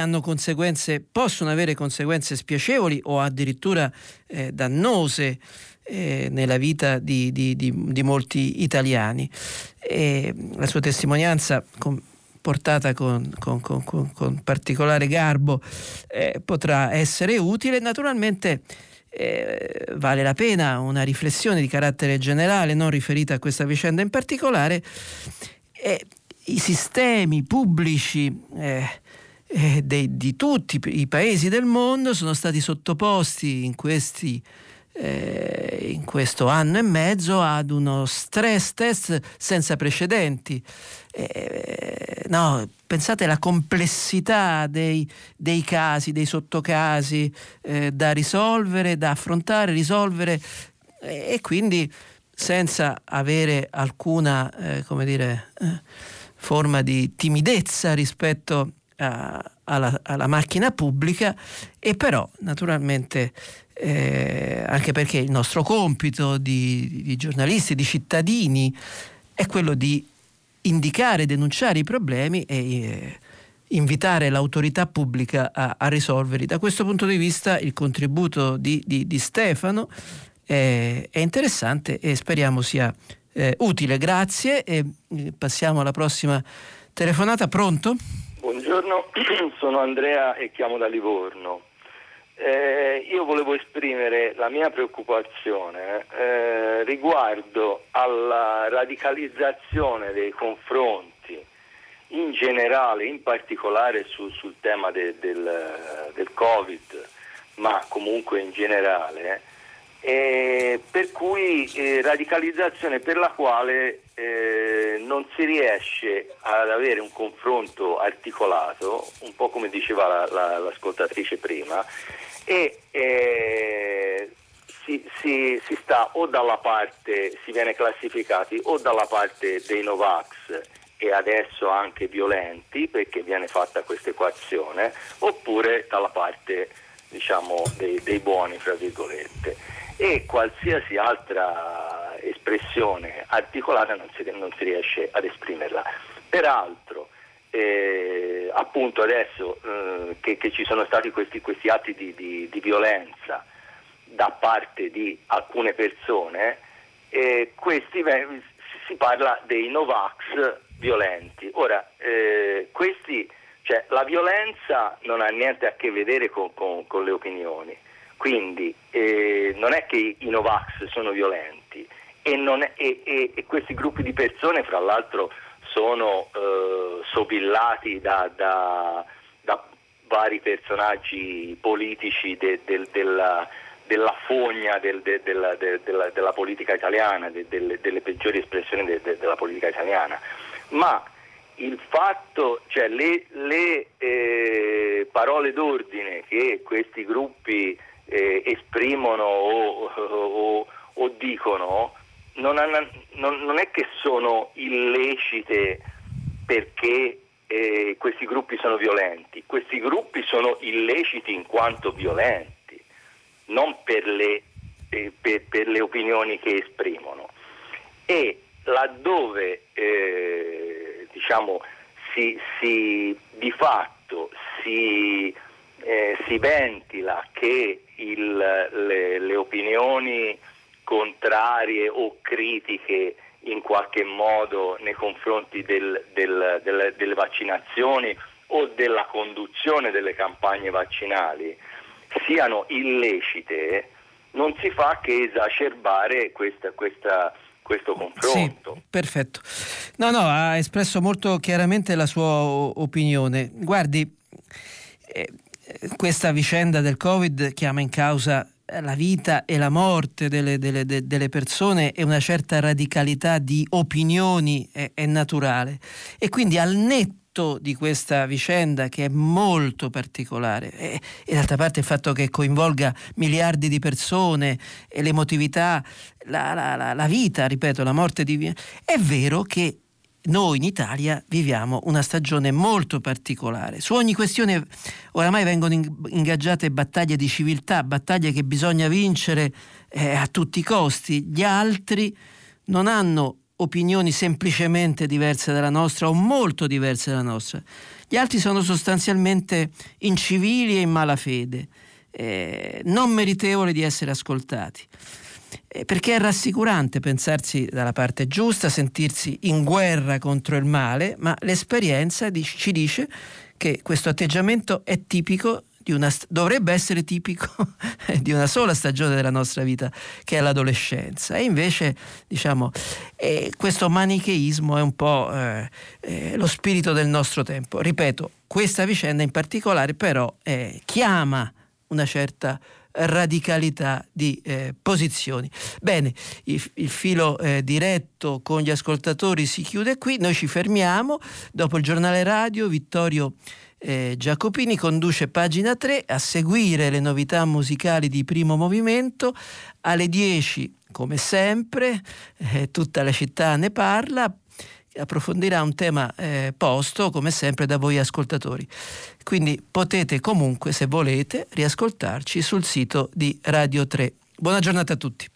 possono avere conseguenze spiacevoli o addirittura eh, dannose eh, nella vita di, di, di, di molti italiani. E la sua testimonianza con, portata con, con, con, con, particolare garbo eh, potrà essere utile. Naturalmente eh, vale la pena una riflessione di carattere generale, non riferita a questa vicenda in particolare E I sistemi pubblici eh, eh, dei, di tutti i paesi del mondo sono stati sottoposti in questi eh, in questo anno e mezzo ad uno stress test senza precedenti. Eh, no, pensate alla complessità dei, dei, casi, dei sottocasi eh, da risolvere, da affrontare, risolvere e quindi senza avere alcuna come dire, forma di timidezza rispetto a, alla, alla, macchina pubblica e però naturalmente eh, anche perché il nostro compito di, di, giornalisti, di cittadini, è quello di indicare, denunciare i problemi e eh, invitare l'autorità pubblica a, a, risolverli. Da questo punto di vista il contributo di, di, di Stefano è, è, interessante e speriamo sia eh, utile. Grazie e eh, passiamo alla prossima telefonata. Pronto? Buongiorno, [CLEARS THROAT] sono Andrea e chiamo da Livorno. Eh, io volevo esprimere la mia preoccupazione eh, riguardo alla radicalizzazione dei confronti in generale, in particolare su, sul tema de, del, del, Covid, ma comunque in generale, eh, per cui eh, radicalizzazione per la quale eh, non si riesce ad avere un confronto articolato, un po' come diceva la, la, l'ascoltatrice prima, e eh, si, si, si, sta o dalla parte, si viene classificati o dalla parte dei Novax e adesso anche violenti perché viene fatta questa equazione, oppure dalla parte diciamo, dei, dei buoni, fra virgolette. E qualsiasi altra espressione articolata non si, non si riesce ad esprimerla. Peraltro, eh, appunto adesso eh, che, che, ci sono stati questi, questi atti di, di, di, violenza da parte di alcune persone, eh, questi, si parla dei Novax violenti. Ora, eh, questi, cioè, la violenza non ha niente a che vedere con, con, con le opinioni, quindi eh, non è che i Novax sono violenti e, è, e, e questi gruppi di persone, fra l'altro, sono eh, sobillati da, da, da, vari personaggi politici de, de, della, della, fogna del, de, della, della, della, politica italiana, delle, delle, peggiori espressioni della politica italiana. Ma il fatto, cioè le, le eh, parole d'ordine che questi gruppi eh, esprimono o, o, o dicono non, hanno, non, non è che sono illecite perché eh, questi gruppi sono violenti, questi gruppi sono illeciti in quanto violenti, non per le, eh, per, per le opinioni che esprimono. E laddove eh, diciamo, si, si, di fatto si, eh, si ventila che il, le, le opinioni contrarie o critiche in qualche modo nei confronti del, del, del, delle vaccinazioni o della conduzione delle campagne vaccinali siano illecite, non si fa che esacerbare questa, questa, questo confronto. Sì, perfetto. No, no, ha espresso molto chiaramente la sua opinione. Guardi, eh, questa vicenda del Covid chiama in causa la vita e la morte delle, delle, delle, persone e una certa radicalità di opinioni è, è naturale. E quindi al netto di questa vicenda che è molto particolare e, e d'altra parte il fatto che coinvolga miliardi di persone e l'emotività, la, la, la, vita, ripeto, la morte di... È vero che noi in Italia viviamo una stagione molto particolare. Su ogni questione oramai vengono ingaggiate battaglie di civiltà, battaglie che bisogna vincere eh, a tutti i costi. Gli altri non hanno opinioni semplicemente diverse dalla nostra o molto diverse dalla nostra. Gli altri sono sostanzialmente incivili e in malafede, eh, non meritevoli di essere ascoltati. Eh, perché è rassicurante pensarsi dalla parte giusta, sentirsi in guerra contro il male, ma l'esperienza ci dice che questo atteggiamento è tipico una, dovrebbe essere tipico [LAUGHS] di una sola stagione della nostra vita, che è l'adolescenza. E invece, diciamo, eh, questo manicheismo è un po' eh, eh, lo spirito del nostro tempo. Ripeto, questa vicenda in particolare però eh, chiama una certa radicalità di eh, posizioni. Bene, il, il filo eh, diretto con gli ascoltatori si chiude qui, noi ci fermiamo, dopo il giornale radio Vittorio eh, Giacopini conduce pagina 3 a seguire le novità musicali di primo movimento alle 10 come sempre eh, tutta la città ne parla approfondirà un tema eh, posto come sempre da voi ascoltatori. Quindi potete comunque se volete riascoltarci sul sito di Radio 3 buona giornata a tutti